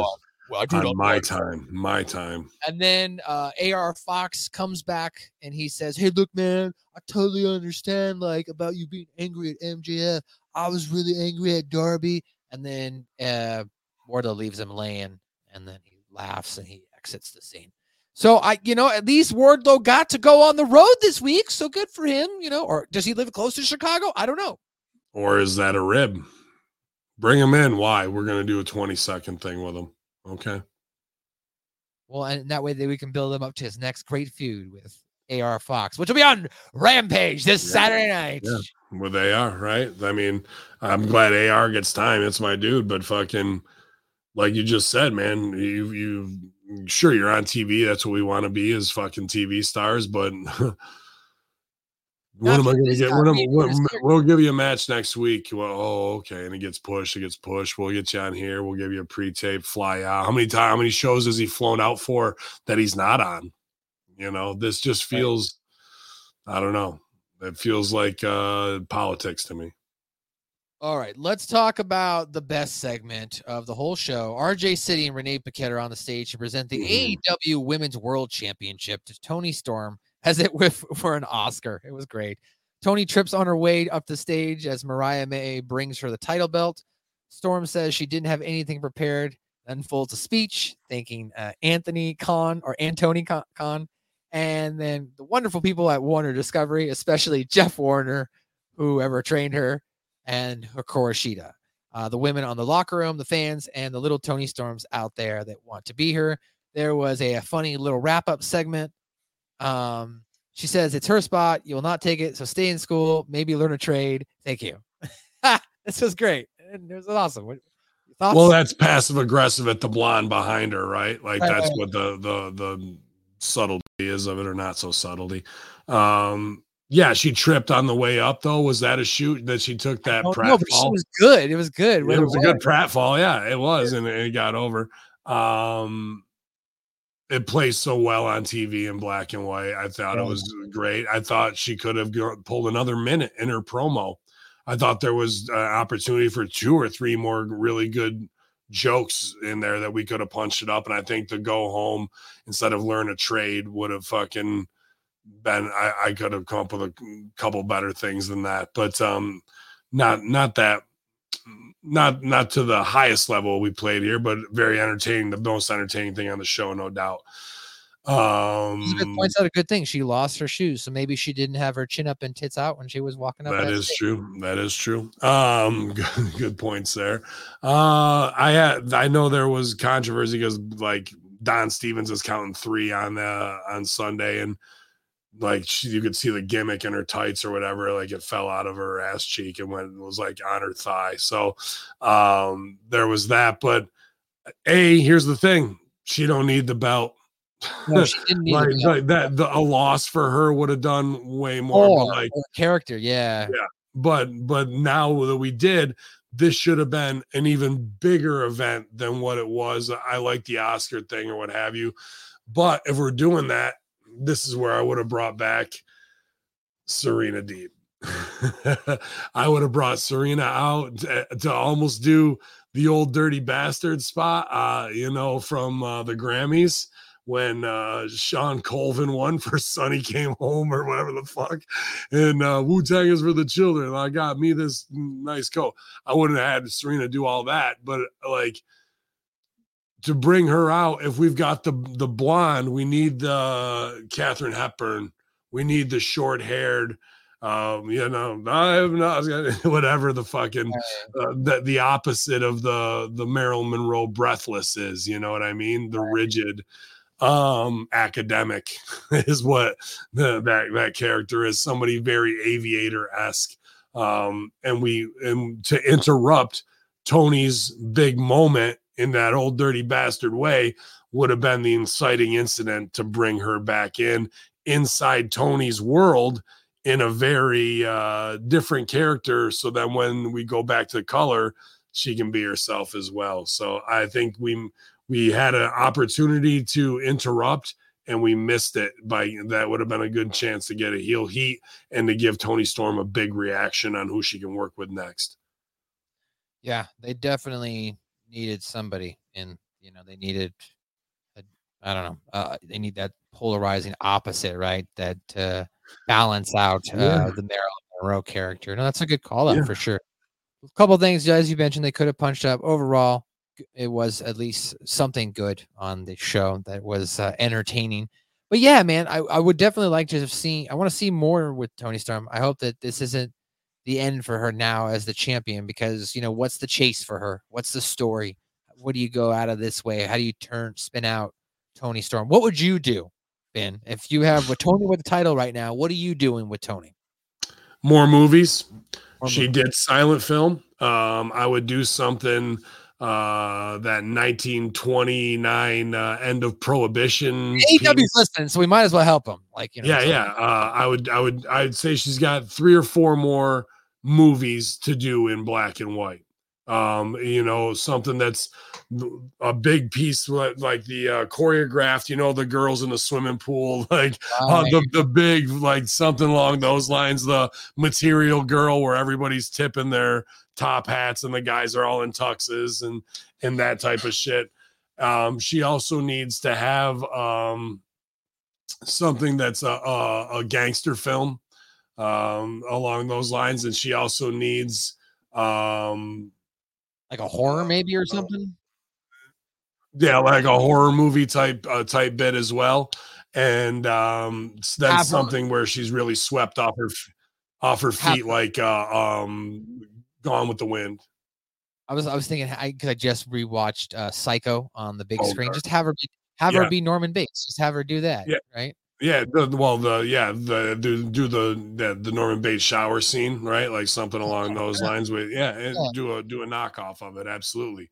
Well, I do it On my my time, my time. and then uh, AR Fox comes back and he says, Hey, look, man, I totally understand like about you being angry at MJF. I was really angry at Darby. And then uh, Wardlow leaves him laying and then he laughs and he exits the scene. So I, you know, at least Wardlow got to go on the road this week. So good for him, you know, or does he live close to Chicago? I don't know. Or is that a rib? Bring him in. Why? We're gonna do a 20 second thing with him. Okay. Well, and that way that we can build him up to his next great feud with AR Fox, which will be on Rampage this Yeah. Saturday night. Yeah. Well, they are right. I mean, I'm glad AR gets time. It's my dude, but fucking, like you just said, man, you you sure you're on TV. That's what we want to be as fucking TV stars. But what am I going to get? What am, what, we'll give you a match next week. Well, oh, okay, and it gets pushed. It gets pushed. We'll get you on here. We'll give you a pre-tape. Fly out. How many time? How many shows has he flown out for that he's not on? You know, this just feels. I don't know. It feels like uh politics to me. All right, let's talk about the best segment of the whole show. RJ City and Renee Paquette are on the stage to present the Mhm. AEW Women's World Championship to Toni Storm as it whiff for an Oscar. It was great. Toni trips on her way up the stage as Mariah May brings her the title belt. Storm says she didn't have anything prepared, then folds a speech thanking uh, Anthony Khan or Antony Khan- and then the wonderful people at Warner Discovery, especially Jeff Warner, whoever trained her, and Hikaru Shida. Uh, the women on the locker room, the fans, and the little Toni Storms out there that want to be here. There was a, a funny little wrap up segment. Um, She says it's her spot. You will not take it. So stay in school, maybe learn a trade. Thank you. this was great. It was awesome. Thoughts? Well, that's passive aggressive at the blonde behind her, right? Like Right, that's right. what the the the subtlety is of it, or not so subtlety. Um, yeah, she tripped on the way up though. Was that a shoot that she took that Oh, prat no, but she fall? was good. It was good. it was a good prat fall. Yeah, it was, and it got over. Um, it plays so well on TV in black and white. I thought it was great. I thought she could have pulled another minute in her promo. I thought there was an opportunity for two or three more really good jokes in there that we could have punched it up. And I think to go home instead of learn a trade would have fucking been. I, I could have come up with a couple better things than that, but um, not not that not not to the highest level we played here, but very entertaining. The most entertaining thing on the show, no doubt. Um, Elizabeth points out a good thing. She lost her shoes, so maybe she didn't have her chin up and tits out when she was walking up. That that is stage. true. That is true. Um, good, good points there. Uh, I had I know there was controversy because like Don Stevens is counting three on uh on Sunday, and like she, you could see the gimmick in her tights or whatever, like it fell out of her ass cheek and went it was like on her thigh. So um, there was that. But a here's the thing: she don't need the belt. No, she didn't need like, the belt. like that, the, a loss for her would have done way more. But like character. Yeah. but but now that we did this should have been an even bigger event than what it was i like the oscar thing or what have you but if we're doing that this is where i would have brought back serena deeb i would have brought serena out to, to almost do the old dirty bastard spot uh you know from uh, the grammys when uh Shawn Colvin won for Sunny came home or whatever the fuck. And uh Wu Tang is for the children. I got me this nice coat. I wouldn't have had Serena do all that, but like to bring her out, if we've got the the blonde, we need the Katharine Hepburn, we need the short haired um you know i'm not whatever the fucking uh, the, the opposite of the the marilyn monroe breathless is you know what i mean? The rigid um academic is what the, that that character is. Somebody very aviator-esque um and we and to interrupt toni's big moment in that old dirty bastard way would have been the inciting incident to bring her back in inside toni's world in a very uh different character so that when we go back to color she can be herself as well so i think we we had an opportunity to interrupt and we missed it by that would have been a good chance to get a heel heat and to give Toni Storm a big reaction on who she can work with next. Yeah, they definitely needed somebody, and you know they needed, a, I don't know, uh, they need that polarizing opposite, right? That uh, balance out uh, Yeah. the Marilyn Monroe character. No, that's a good call out Yeah. for sure. A couple of things, as you mentioned, they could have punched up. Overall, it was at least something good on the show that was uh, entertaining. But yeah, man, I, I would definitely like to have seen. I want to see more with Toni Storm. I hope that this isn't the end for her now as the champion because you know what's the chase for her? What's the story? What do you go out of this way? How do you turn spin out Toni Storm? What would you do, Ben, if you have with Toni with the title right now? What are you doing with Toni? More movies. More she movies. did silent film. Um, I would do something uh that 1929 uh, end of prohibition. AEW's listening, so we might as well help him. Like you know, yeah yeah uh i would i would i'd say she's got three or four more movies to do in black and white. Um you know something that's a big piece like the uh choreographed you know the girls in the swimming pool like uh, the, the big like something along those lines the material girl where everybody's tipping their top hats and the guys are all in tuxes and and that type of shit. Um she also needs to have um something that's a, a, a gangster film um along those lines and she also needs um like a horror maybe or something. yeah like a horror movie type uh, type bit as well and um s- Have that's her- something where she's really swept off her off her Have feet like uh um gone with the wind I was I was thinking I because I just rewatched uh, Psycho on the big screen. Okay. Just have her be have her be Norman Bates. Just have her do that. Yeah. Right. Yeah, the, well, the yeah, the do do the, the the Norman Bates shower scene, right? Like something along those lines. With yeah, and Yeah. do a do a knockoff of it. Absolutely,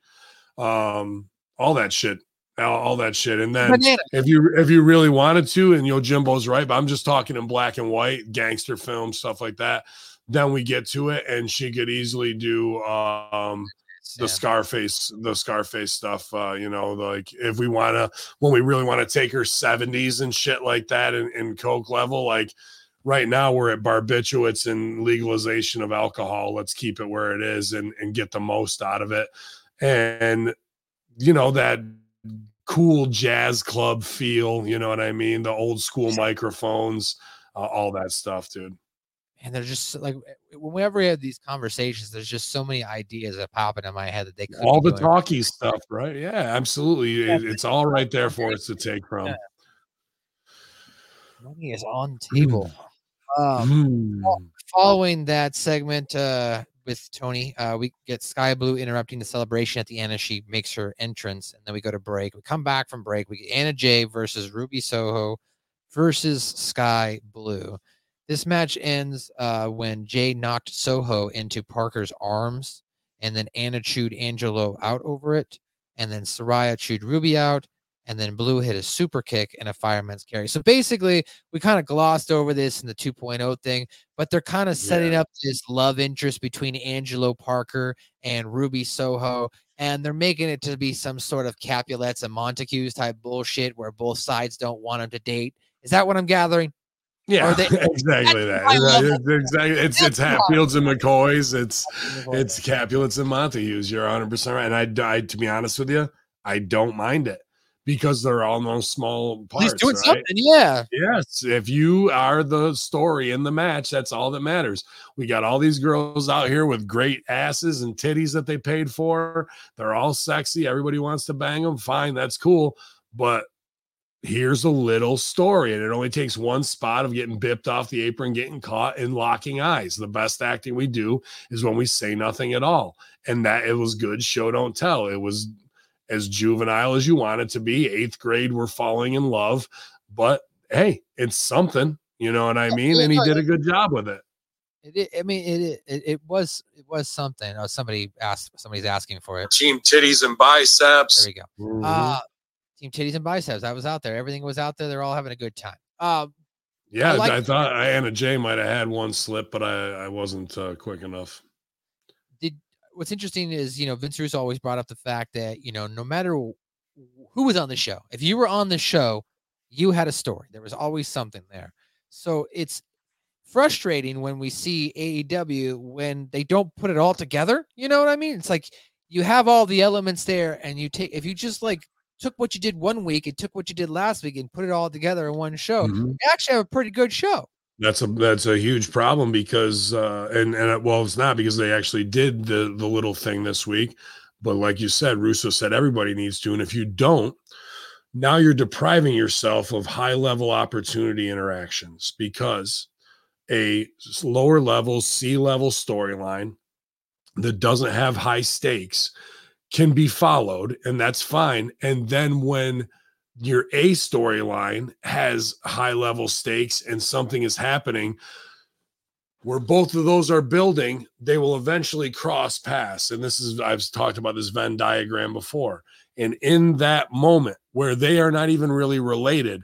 um, all that shit, all, all that shit, and then Banana. if you if you really wanted to, and you know Jimbo's right, but I'm just talking in black and white, gangster film stuff like that. Then we get to it, and she could easily do um the Yeah. Scarface, the Scarface stuff. Uh, you know, like if we want to, when we really want to take her 70s and shit like that in, in Coke level, like right now we're at barbiturates and legalization of alcohol. Let's keep it where it is and, and get the most out of it. And, you know, that cool jazz club feel, you know what I mean? The old school microphones, uh, all that stuff, dude. and they're just like whenever we have these conversations, there's just so many ideas that pop into my head that they could all the talky stuff, right? Yeah, absolutely. It- it's all right there for us to take from. Yeah. Money is on the table. Um, Mm. following that segment uh, with Toni, uh, we get Skye Blue interrupting the celebration at the end as she makes her entrance, and then we go to break. We come back from break. We get Anna Jay versus Ruby Soho versus Skye Blue. This match ends uh, when Jay knocked Soho into Parker's arms, and then Anna chewed Angelo out over it, and then Saraya chewed Ruby out, and then Blue hit a super kick and a fireman's carry. So basically, we kind of glossed over this in the 2.0 thing, but they're kind of setting Yeah. up this love interest between Angelo Parker and Ruby Soho, and they're making it to be some sort of Capulets and Montagues type bullshit where both sides don't want them to date. Is that what I'm gathering? Yeah, they- exactly that. It's exactly. It's it's Hatfields and McCoys. It's it's Capulets and Montagues. You're 100 percent right. And I, I, to be honest with you, I don't mind it because they're all no small parts. least doing right? something, yeah. Yes, if you are the story in the match, that's all that matters. We got all these girls out here with great asses and titties that they paid for. They're all sexy. Everybody wants to bang them. Fine, that's cool. But here's a little story, and it only takes one spot of getting bipped off the apron, getting caught, and locking eyes. The best acting we do is when we say nothing at all, and that it was good. Show don't tell. It was as juvenile as you want it to be. Eighth grade, we're falling in love, but hey, it's something. You know what I mean? And he did a good job with it. It, i- I mean, it, it it was it was something. Oh, somebody asked. Somebody's asking for it. Team titties and biceps. There biceps. we go. Mhm. Uh, Team Titties and Biceps. I was out there. Everything was out there. They're all having a good time. Um, yeah, I I thought Anna Jay might have had one slip, but I, I wasn't uh, quick enough. did what's interesting is you know Vince Russo always brought up the fact that you know no matter who was on the show, if you were on the show, you had a story. There was always something there. So it's frustrating when we see AEW when they don't put it all together. You know what I mean? It's like you have all the elements there, and you take if you just like took what you did one week and took what you did last week and put it all together in one show, Mhm. you actually have a pretty good show. That's a that's a huge problem because uh and and uh, well it's not because they actually did the the little thing this week, but like you said, Russo said everybody needs to, and if you don't, now you're depriving yourself of high level opportunity interactions because a lower level C level storyline that doesn't have high stakes can be followed, and that's fine. And then when your A storyline has high level stakes and something is happening where both of those are building, they will eventually cross paths. And this is, I've talked about this Venn diagram before. And in that moment where they are not even really related,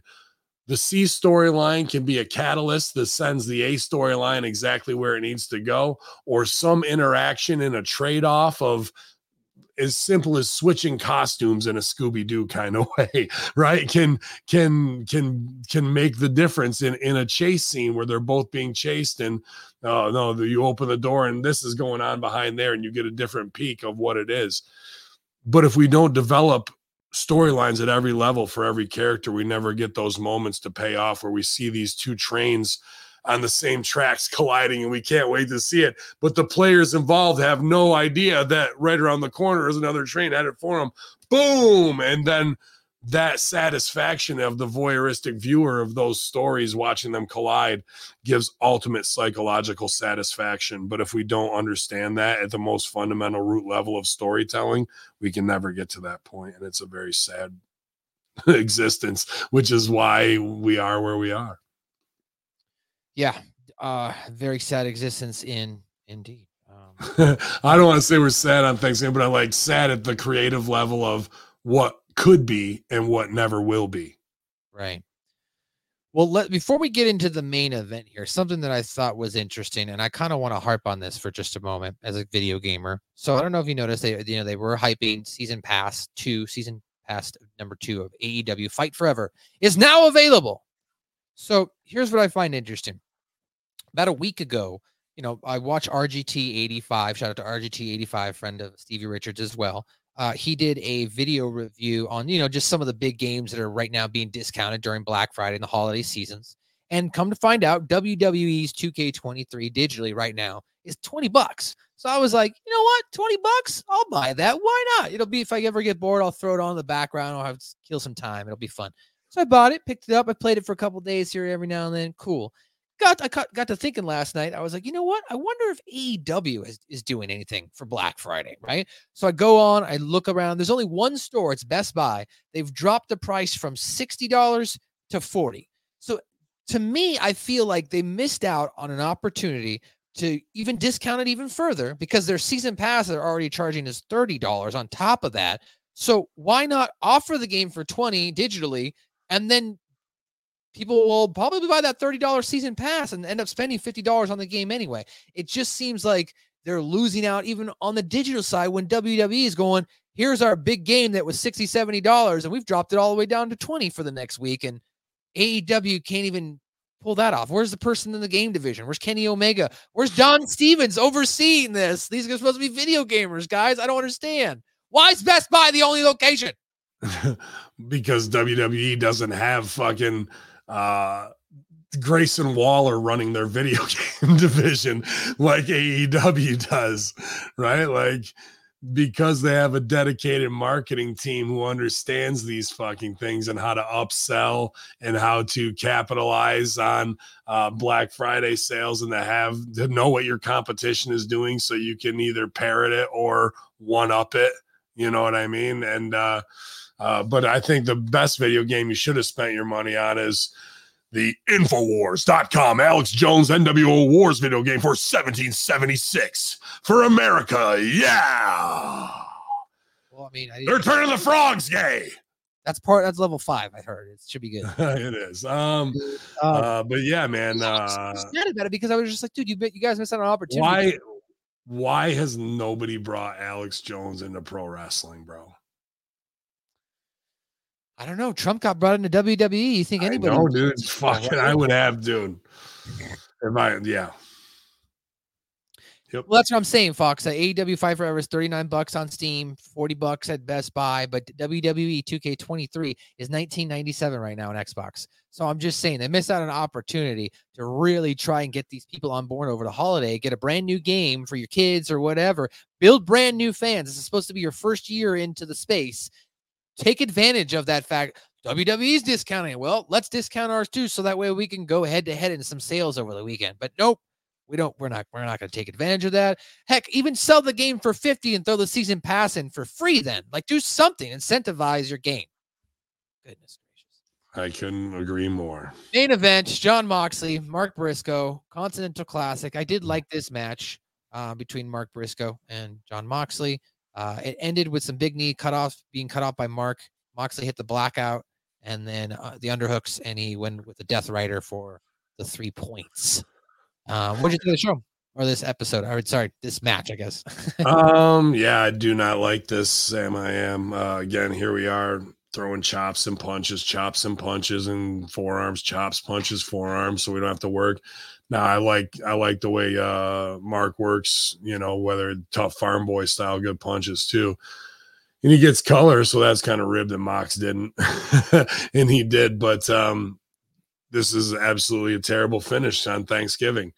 the C storyline can be a catalyst that sends the A storyline exactly where it needs to go, or some interaction in a trade off of as simple as switching costumes in a Scooby Doo kind of way, right? Can can can can make the difference in in a chase scene where they're both being chased and oh no, you open the door and this is going on behind there and you get a different peek of what it is. But if we don't develop storylines at every level for every character, we never get those moments to pay off where we see these two trains on the same tracks colliding and we can't wait to see it. But the players involved have no idea that right around the corner is another train headed for them. Boom! And then that satisfaction of the voyeuristic viewer of those stories watching them collide gives ultimate psychological satisfaction. But if we don't understand that at the most fundamental root level of storytelling, we can never get to that point, and it's a very sad, existence, which is why we are where we are. Yeah, uh, very sad existence in indeed. Um, I don't want to say we're sad on Thanksgiving, but I'm like sad at the creative level of what could be and what never will be. Right. Well, let before we get into the main event here, something that I thought was interesting, and I kind of want to harp on this for just a moment as a video gamer. So I don't know if you noticed they, you know, they were hyping season pass two, season pass number two of AEW Fight Forever is now available. So here's what I find interesting. About a week ago, you know, I watched RGT 85. Shout out to RGT 85, friend of Stevie Richards as well uh, he did a video review on you know just some of the big games that are right now being discounted during Black Friday and the holiday seasons. And come to find out, WWE's 2K23 digitally right now is 20 bucks. So I was like, you know what, 20 bucks, I'll buy that. Why not? It'll be if I ever get bored, I'll throw it on in the background. I'll have to kill some time. It'll be fun. So I bought it, picked it up. I played it for a couple days here every now and then. Cool got I got, got to thinking last night. I was like, you know what? I wonder if AEW is, is doing anything for Black Friday, right? So I go on, I look around. There's only one store, it's Best Buy. They've dropped the price from $60 to 40. So to me, I feel like they missed out on an opportunity to even discount it even further because their season pass they're already charging is $30 on top of that. So why not offer the game for 20 digitally and then people will probably buy that $30 season pass and end up spending $50 on the game anyway. It just seems like they're losing out even on the digital side when WWE is going, here's our big game that was $60, $70, and we've dropped it all the way down to 20 for the next week. And AEW can't even pull that off. Where's the person in the game division? Where's Kenny Omega? Where's Don Stevens overseeing this? These are supposed to be video gamers, guys. I don't understand. Why is Best Buy the only location? because WWE doesn't have fucking uh, Grayson Waller running their video game division like AEW does, right? Like because they have a dedicated marketing team who understands these fucking things and how to upsell and how to capitalize on uh, Black Friday sales and to have to know what your competition is doing so you can either parrot it or one up it. You know what I mean? And uh, uh, but I think the best video game you should have spent your money on is the Infowars.com Alex Jones NWO Wars video game for 1776 for America. Yeah. Well, I mean, I they're turning the frogs gay. That's part. That's level five. I heard it should be good. it is. Um, uh, uh, but yeah, man. Uh, I was mad about it because I was just like, dude, you you guys missed out on an opportunity. Why? Why has nobody brought Alex Jones into pro wrestling, bro? I don't know. Trump got brought into WWE. You think anybody? No, dude. Fucking, I would have, dude. If I, yeah. Yep. Well, that's what I'm saying, Fox. That AEW Fight Forever is 39 bucks on Steam, 40 bucks at Best Buy, but WWE 2K23 is 1997 right now on Xbox. So I'm just saying they missed out on an opportunity to really try and get these people on board over the holiday, get a brand new game for your kids or whatever, build brand new fans. This is supposed to be your first year into the space take advantage of that fact. WWE's discounting. Well, let's discount ours too, so that way we can go head to head in some sales over the weekend. But nope, we don't. We're not. We're not going to take advantage of that. Heck, even sell the game for fifty and throw the season pass in for free. Then, like, do something. Incentivize your game. Goodness gracious. I couldn't agree more. Main event: Jon Moxley, Mark Briscoe, Continental Classic. I did like this match uh, between Mark Briscoe and Jon Moxley. Uh, it ended with some big knee cut off, being cut off by Mark. Moxley hit the blackout and then uh, the underhooks, and he went with the Death Rider for the three points. Um, what did you think of the show or this episode? Or sorry, this match, I guess. um, yeah, I do not like this. Sam, I am. Uh, again, here we are throwing chops and punches, chops and punches, and forearms, chops, punches, forearms, so we don't have to work. Now I like I like the way uh Mark works, you know, whether tough farm boy style, good punches too. And he gets color, so that's kind of ribbed that Mox didn't. and he did, but um this is absolutely a terrible finish on Thanksgiving.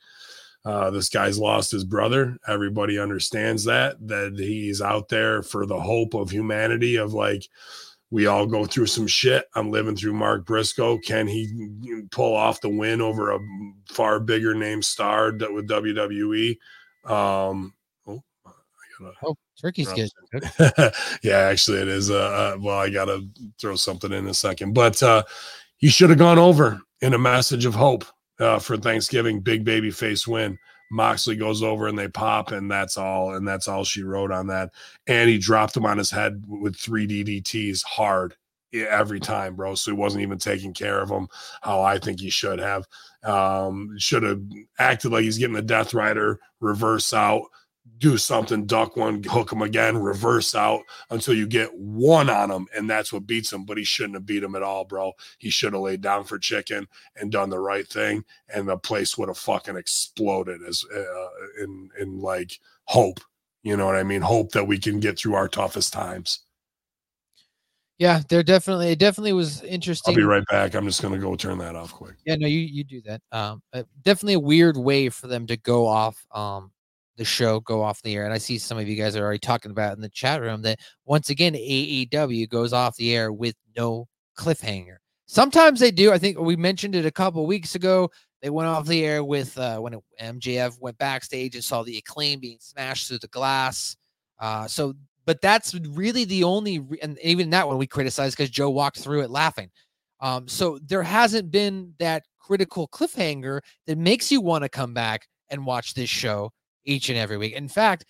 Uh, this guy's lost his brother. Everybody understands that, that he's out there for the hope of humanity, of like, we all go through some shit. I'm living through Mark Briscoe. Can he pull off the win over a far bigger name star with WWE? Um, oh, I gotta, oh, Turkey's good. yeah, actually, it is. Uh, uh, well, I gotta throw something in a second, but uh, he should have gone over in a message of hope uh, for Thanksgiving. Big baby face win. Moxley goes over and they pop, and that's all. And that's all she wrote on that. And he dropped him on his head with three DDTs hard every time, bro. So he wasn't even taking care of him how I think he should have. Um, should have acted like he's getting the Death Rider reverse out, do something, duck one, hook him again, reverse out until you get one on him, and that's what beats him. But he shouldn't have beat him at all, bro. He should have laid down for chicken and done the right thing, and the place would have fucking exploded as uh, in in like hope. You know what I mean? Hope that we can get through our toughest times. Yeah, there definitely it definitely was interesting. I'll be right back. I'm just gonna go turn that off quick. Yeah, no, you you do that. Um, uh, definitely a weird way for them to go off um the show, go off the air. And I see some of you guys are already talking about in the chat room that once again AEW goes off the air with no cliffhanger. Sometimes they do. I think we mentioned it a couple weeks ago. They went off the air with uh, when MJF went backstage and saw the acclaim being smashed through the glass. Uh, so, but that's really the only, re- and even that one we criticized because Joe walked through it laughing. Um, so there hasn't been that critical cliffhanger that makes you want to come back and watch this show each and every week. In fact,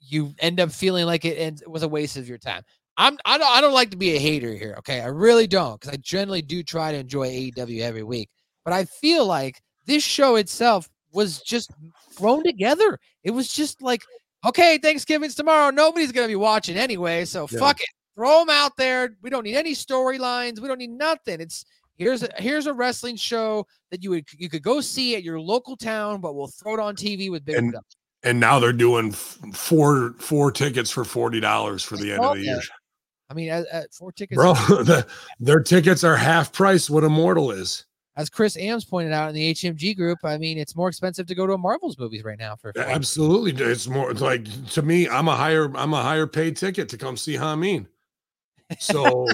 you end up feeling like it was a waste of your time. I'm I don't I don't like to be a hater here, okay? I really don't because I generally do try to enjoy AEW every week. But I feel like this show itself was just thrown together. It was just like, okay, Thanksgiving's tomorrow. Nobody's gonna be watching anyway, so Yeah. fuck it. Throw them out there. We don't need any storylines. We don't need nothing. It's here's a here's a wrestling show that you would you could go see at your local town, but we'll throw it on TV with big And- production. And now they're doing four four tickets for forty dollars for the end of the year. I mean, at, at four tickets, bro. the, their tickets are half price what Immortal is. as Chris Ames pointed out in the HMG group, I mean, it's more expensive to go to a Marvel's movies right now for. Absolutely, it's more it's like to me. I'm a higher I'm a higher paid ticket to come see Hameen. So,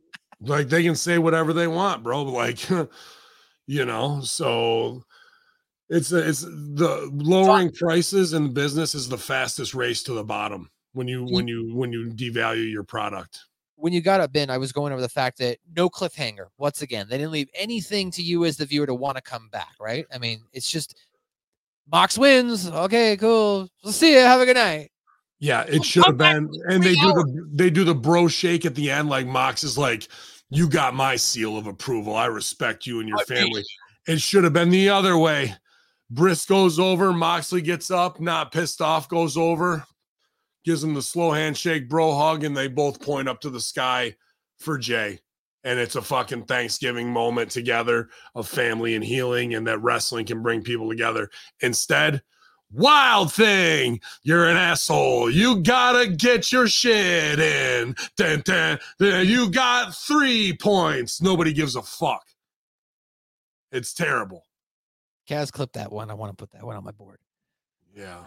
like they can say whatever they want, bro. Like, you know, so it's uh, it's the lowering prices in business is the fastest race to the bottom when you when you when you devalue your product. when you got up, Ben, I was going over the fact that no cliffhanger. Once again, they didn't leave anything to you as the viewer to want to come back, right? I mean, it's just Mox wins. Okay, cool. We'll see you. Have a good night. Yeah, it should have been. And they do the they do the bro shake at the end, like Mox is like, "You got my seal of approval. I respect you and your family." It should have been the other way. Briscoe goes over, Moxley gets up, not pissed off, goes over, gives him the slow handshake, bro hug, and they both point up to the sky for Jay. And it's a fucking Thanksgiving moment together of family and healing, and that wrestling can bring people together. Instead, Wild thing, you're an asshole. You gotta get your shit in. Dun, dun, dun. You got three points. Nobody gives a fuck. It's terrible. Kaz, clip that one. I want to put that one on my board. Yeah.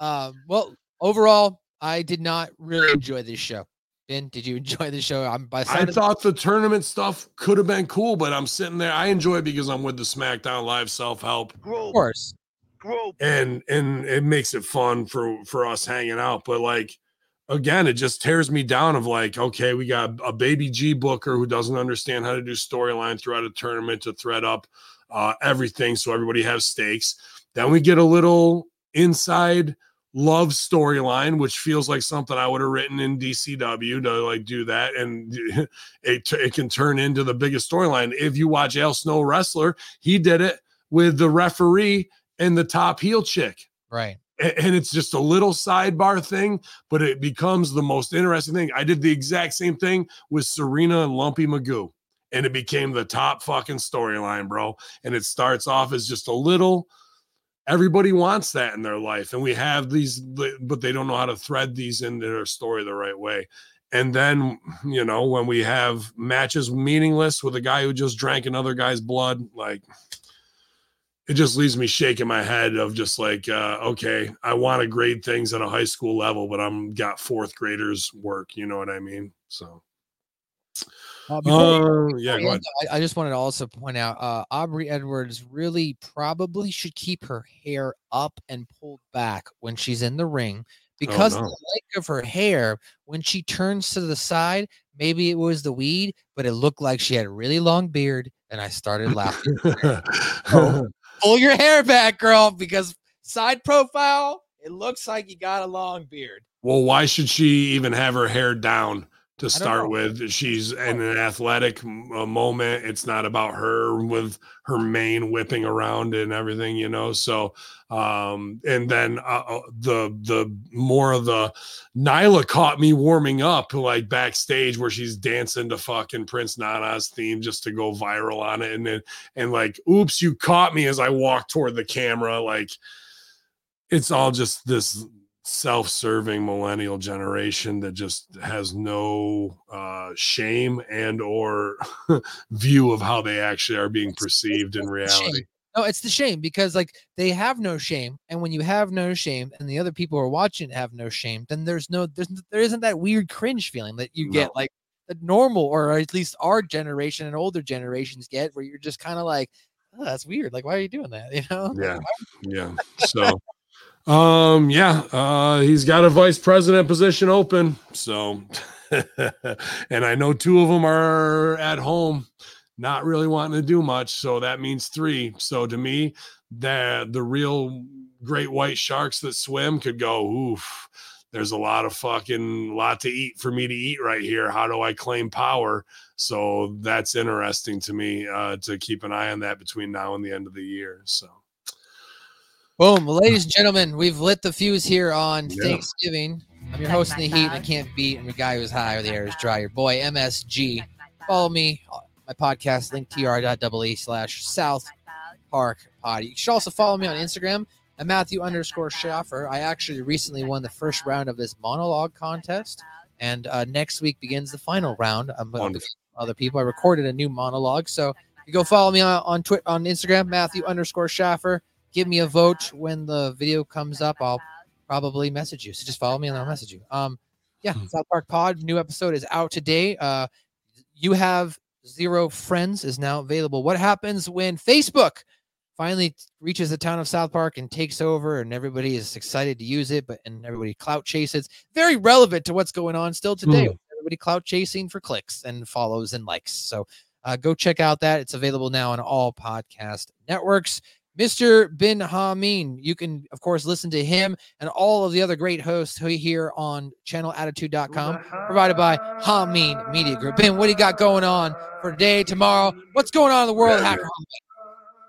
Um, well, overall, I did not really enjoy this show. Ben, did you enjoy the show? I'm by I sound of- thought the tournament stuff could have been cool, but I'm sitting there. I enjoy it because I'm with the SmackDown Live self help. of course. and and it makes it fun for for us hanging out but like again it just tears me down of like okay we got a baby g booker who doesn't understand how to do storyline throughout a tournament to thread up uh everything so everybody has stakes then we get a little inside love storyline which feels like something i would have written in dcw to like do that and it, it can turn into the biggest storyline if you watch al snow wrestler he did it with the referee and the top heel chick. Right. And it's just a little sidebar thing, but it becomes the most interesting thing. I did the exact same thing with Serena and Lumpy Magoo, and it became the top fucking storyline, bro. And it starts off as just a little. Everybody wants that in their life, and we have these, but they don't know how to thread these into their story the right way. And then, you know, when we have matches meaningless with a guy who just drank another guy's blood, like it just leaves me shaking my head of just like uh okay i want to grade things at a high school level but i'm got fourth graders work you know what i mean so Uh, uh, yeah go. I, I just wanted to also point out uh, Aubrey Edwards really probably should keep her hair up and pulled back when she's in the ring because of no. the length of her hair. When she turns to the side, maybe it was the weed, but it looked like she had a really long beard, and I started laughing. Pull your hair back, girl, because side profile, it looks like you got a long beard. well, why should she even have her hair down to start with? She's in an athletic uh, moment. It's not about her with her mane whipping around and everything, you know. So, um, and then uh, uh, the the more of the Nyla caught me warming up like backstage where she's dancing to fucking Prince Nana's theme just to go viral on it, and then and like, oops, you caught me as I walked toward the camera, like it's all just this self-serving millennial generation that just has no uh shame and or view of how they actually are being perceived in reality. No, it's the shame because like they have no shame, and when you have no shame, and the other people are watching have no shame, then there's no there's there isn't that weird cringe feeling that you get No. like the normal or at least our generation and older generations get, where you're just kind of like, oh, that's weird. Like, why are you doing that? You know? Yeah yeah so um yeah uh he's got a vice president position open so. And i know two of them are at home not really wanting to do much so that means three. So to me the the real great white sharks that swim could go oof there's a lot of fucking lot to eat for me to eat right here. How do i claim power? So that's interesting to me uh to keep an eye on that between now and the end of the year so Boom, well, ladies and gentlemen, we've lit the fuse here on Yeah. Thanksgiving. I'm your host in the heat, and I can't beat. I'm your guy who's high, or the air is dry. Your boy MSG. Follow me, uh, my podcast, link linktr.ee slash South Park Pod. You should also follow me on Instagram at Matthew underscore Schaffer. I actually recently won the first round of this monologue contest, and uh, next week begins the final round. I'm going to Wonderful. other people. I recorded a new monologue, so you go follow me on on, Twi- on Instagram, Matthew underscore Schaffer give me a vote when the video comes up. I'll probably message you. So just follow me and I'll message you. Um, yeah, Hmm. South Park Pod new episode is out today. Uh, you have zero friends is now available. What happens when Facebook finally reaches the town of South Park and takes over, and everybody is excited to use it, but and everybody clout chases? Very relevant to what's going on still today. Hmm. Everybody clout chasing for clicks and follows and likes. So uh, go check out that. It's available now on all podcast networks. Mr. Ben Hameen. You can, of course, listen to him and all of the other great hosts here on channelattitude.com, provided by Hameen Media Group. Ben, what do you got going on for today, tomorrow? What's going on in the world, Hacker?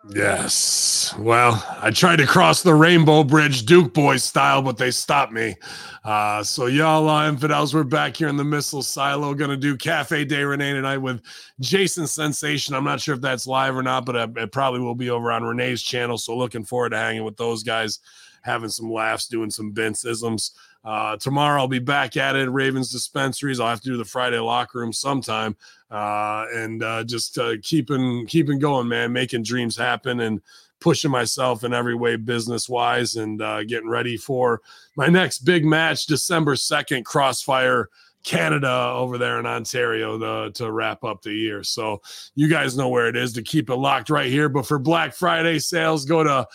Yes. Well, I tried to cross the Rainbow Bridge Duke Boys style, but they stopped me. Uh, so y'all uh, infidels, we're back here in the missile silo. Gonna do Cafe de Rene tonight with Jason Sensation. I'm not sure if that's live or not, but uh, it probably will be over on Rene's channel. So looking forward to hanging with those guys, having some laughs, doing some Vince-isms. Uh, tomorrow I'll be back at it Ravens dispensaries. I'll have to do the Friday locker room sometime uh, and uh, just uh, keeping keeping going, man, making dreams happen and pushing myself in every way business wise and uh, getting ready for my next big match, December second, Crossfire. Canada over there in Ontario to, to wrap up the year. So you guys know where it is to keep it locked right here. But for Black Friday sales, go to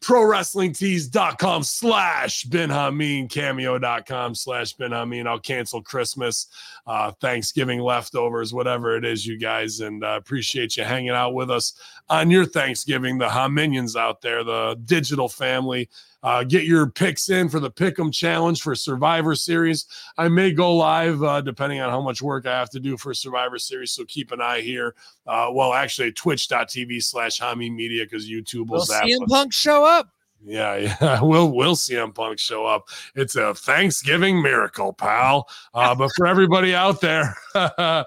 prowrestlingtees.com slash Ben Hameen, cameo.com slash Ben I'll cancel Christmas, uh, Thanksgiving leftovers, whatever it is, you guys. And uh, appreciate you hanging out with us on your Thanksgiving, the Haminions out there, the digital family. Uh, get your picks in for the Pick'em Challenge for Survivor Series. I may go live uh, depending on how much work I have to do for Survivor Series. So keep an eye here. Uh, well, actually, twitch.tv slash Hami Media because YouTube will Will zap CM us. Punk show up? Yeah, yeah. We'll we'll CM Punk show up. It's a Thanksgiving miracle, pal. Uh, but for everybody out there, uh,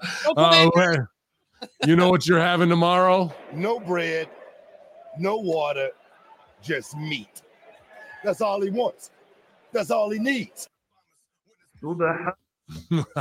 where- you know what you're having tomorrow? No bread, no water, just meat. That's all he wants. That's all he needs.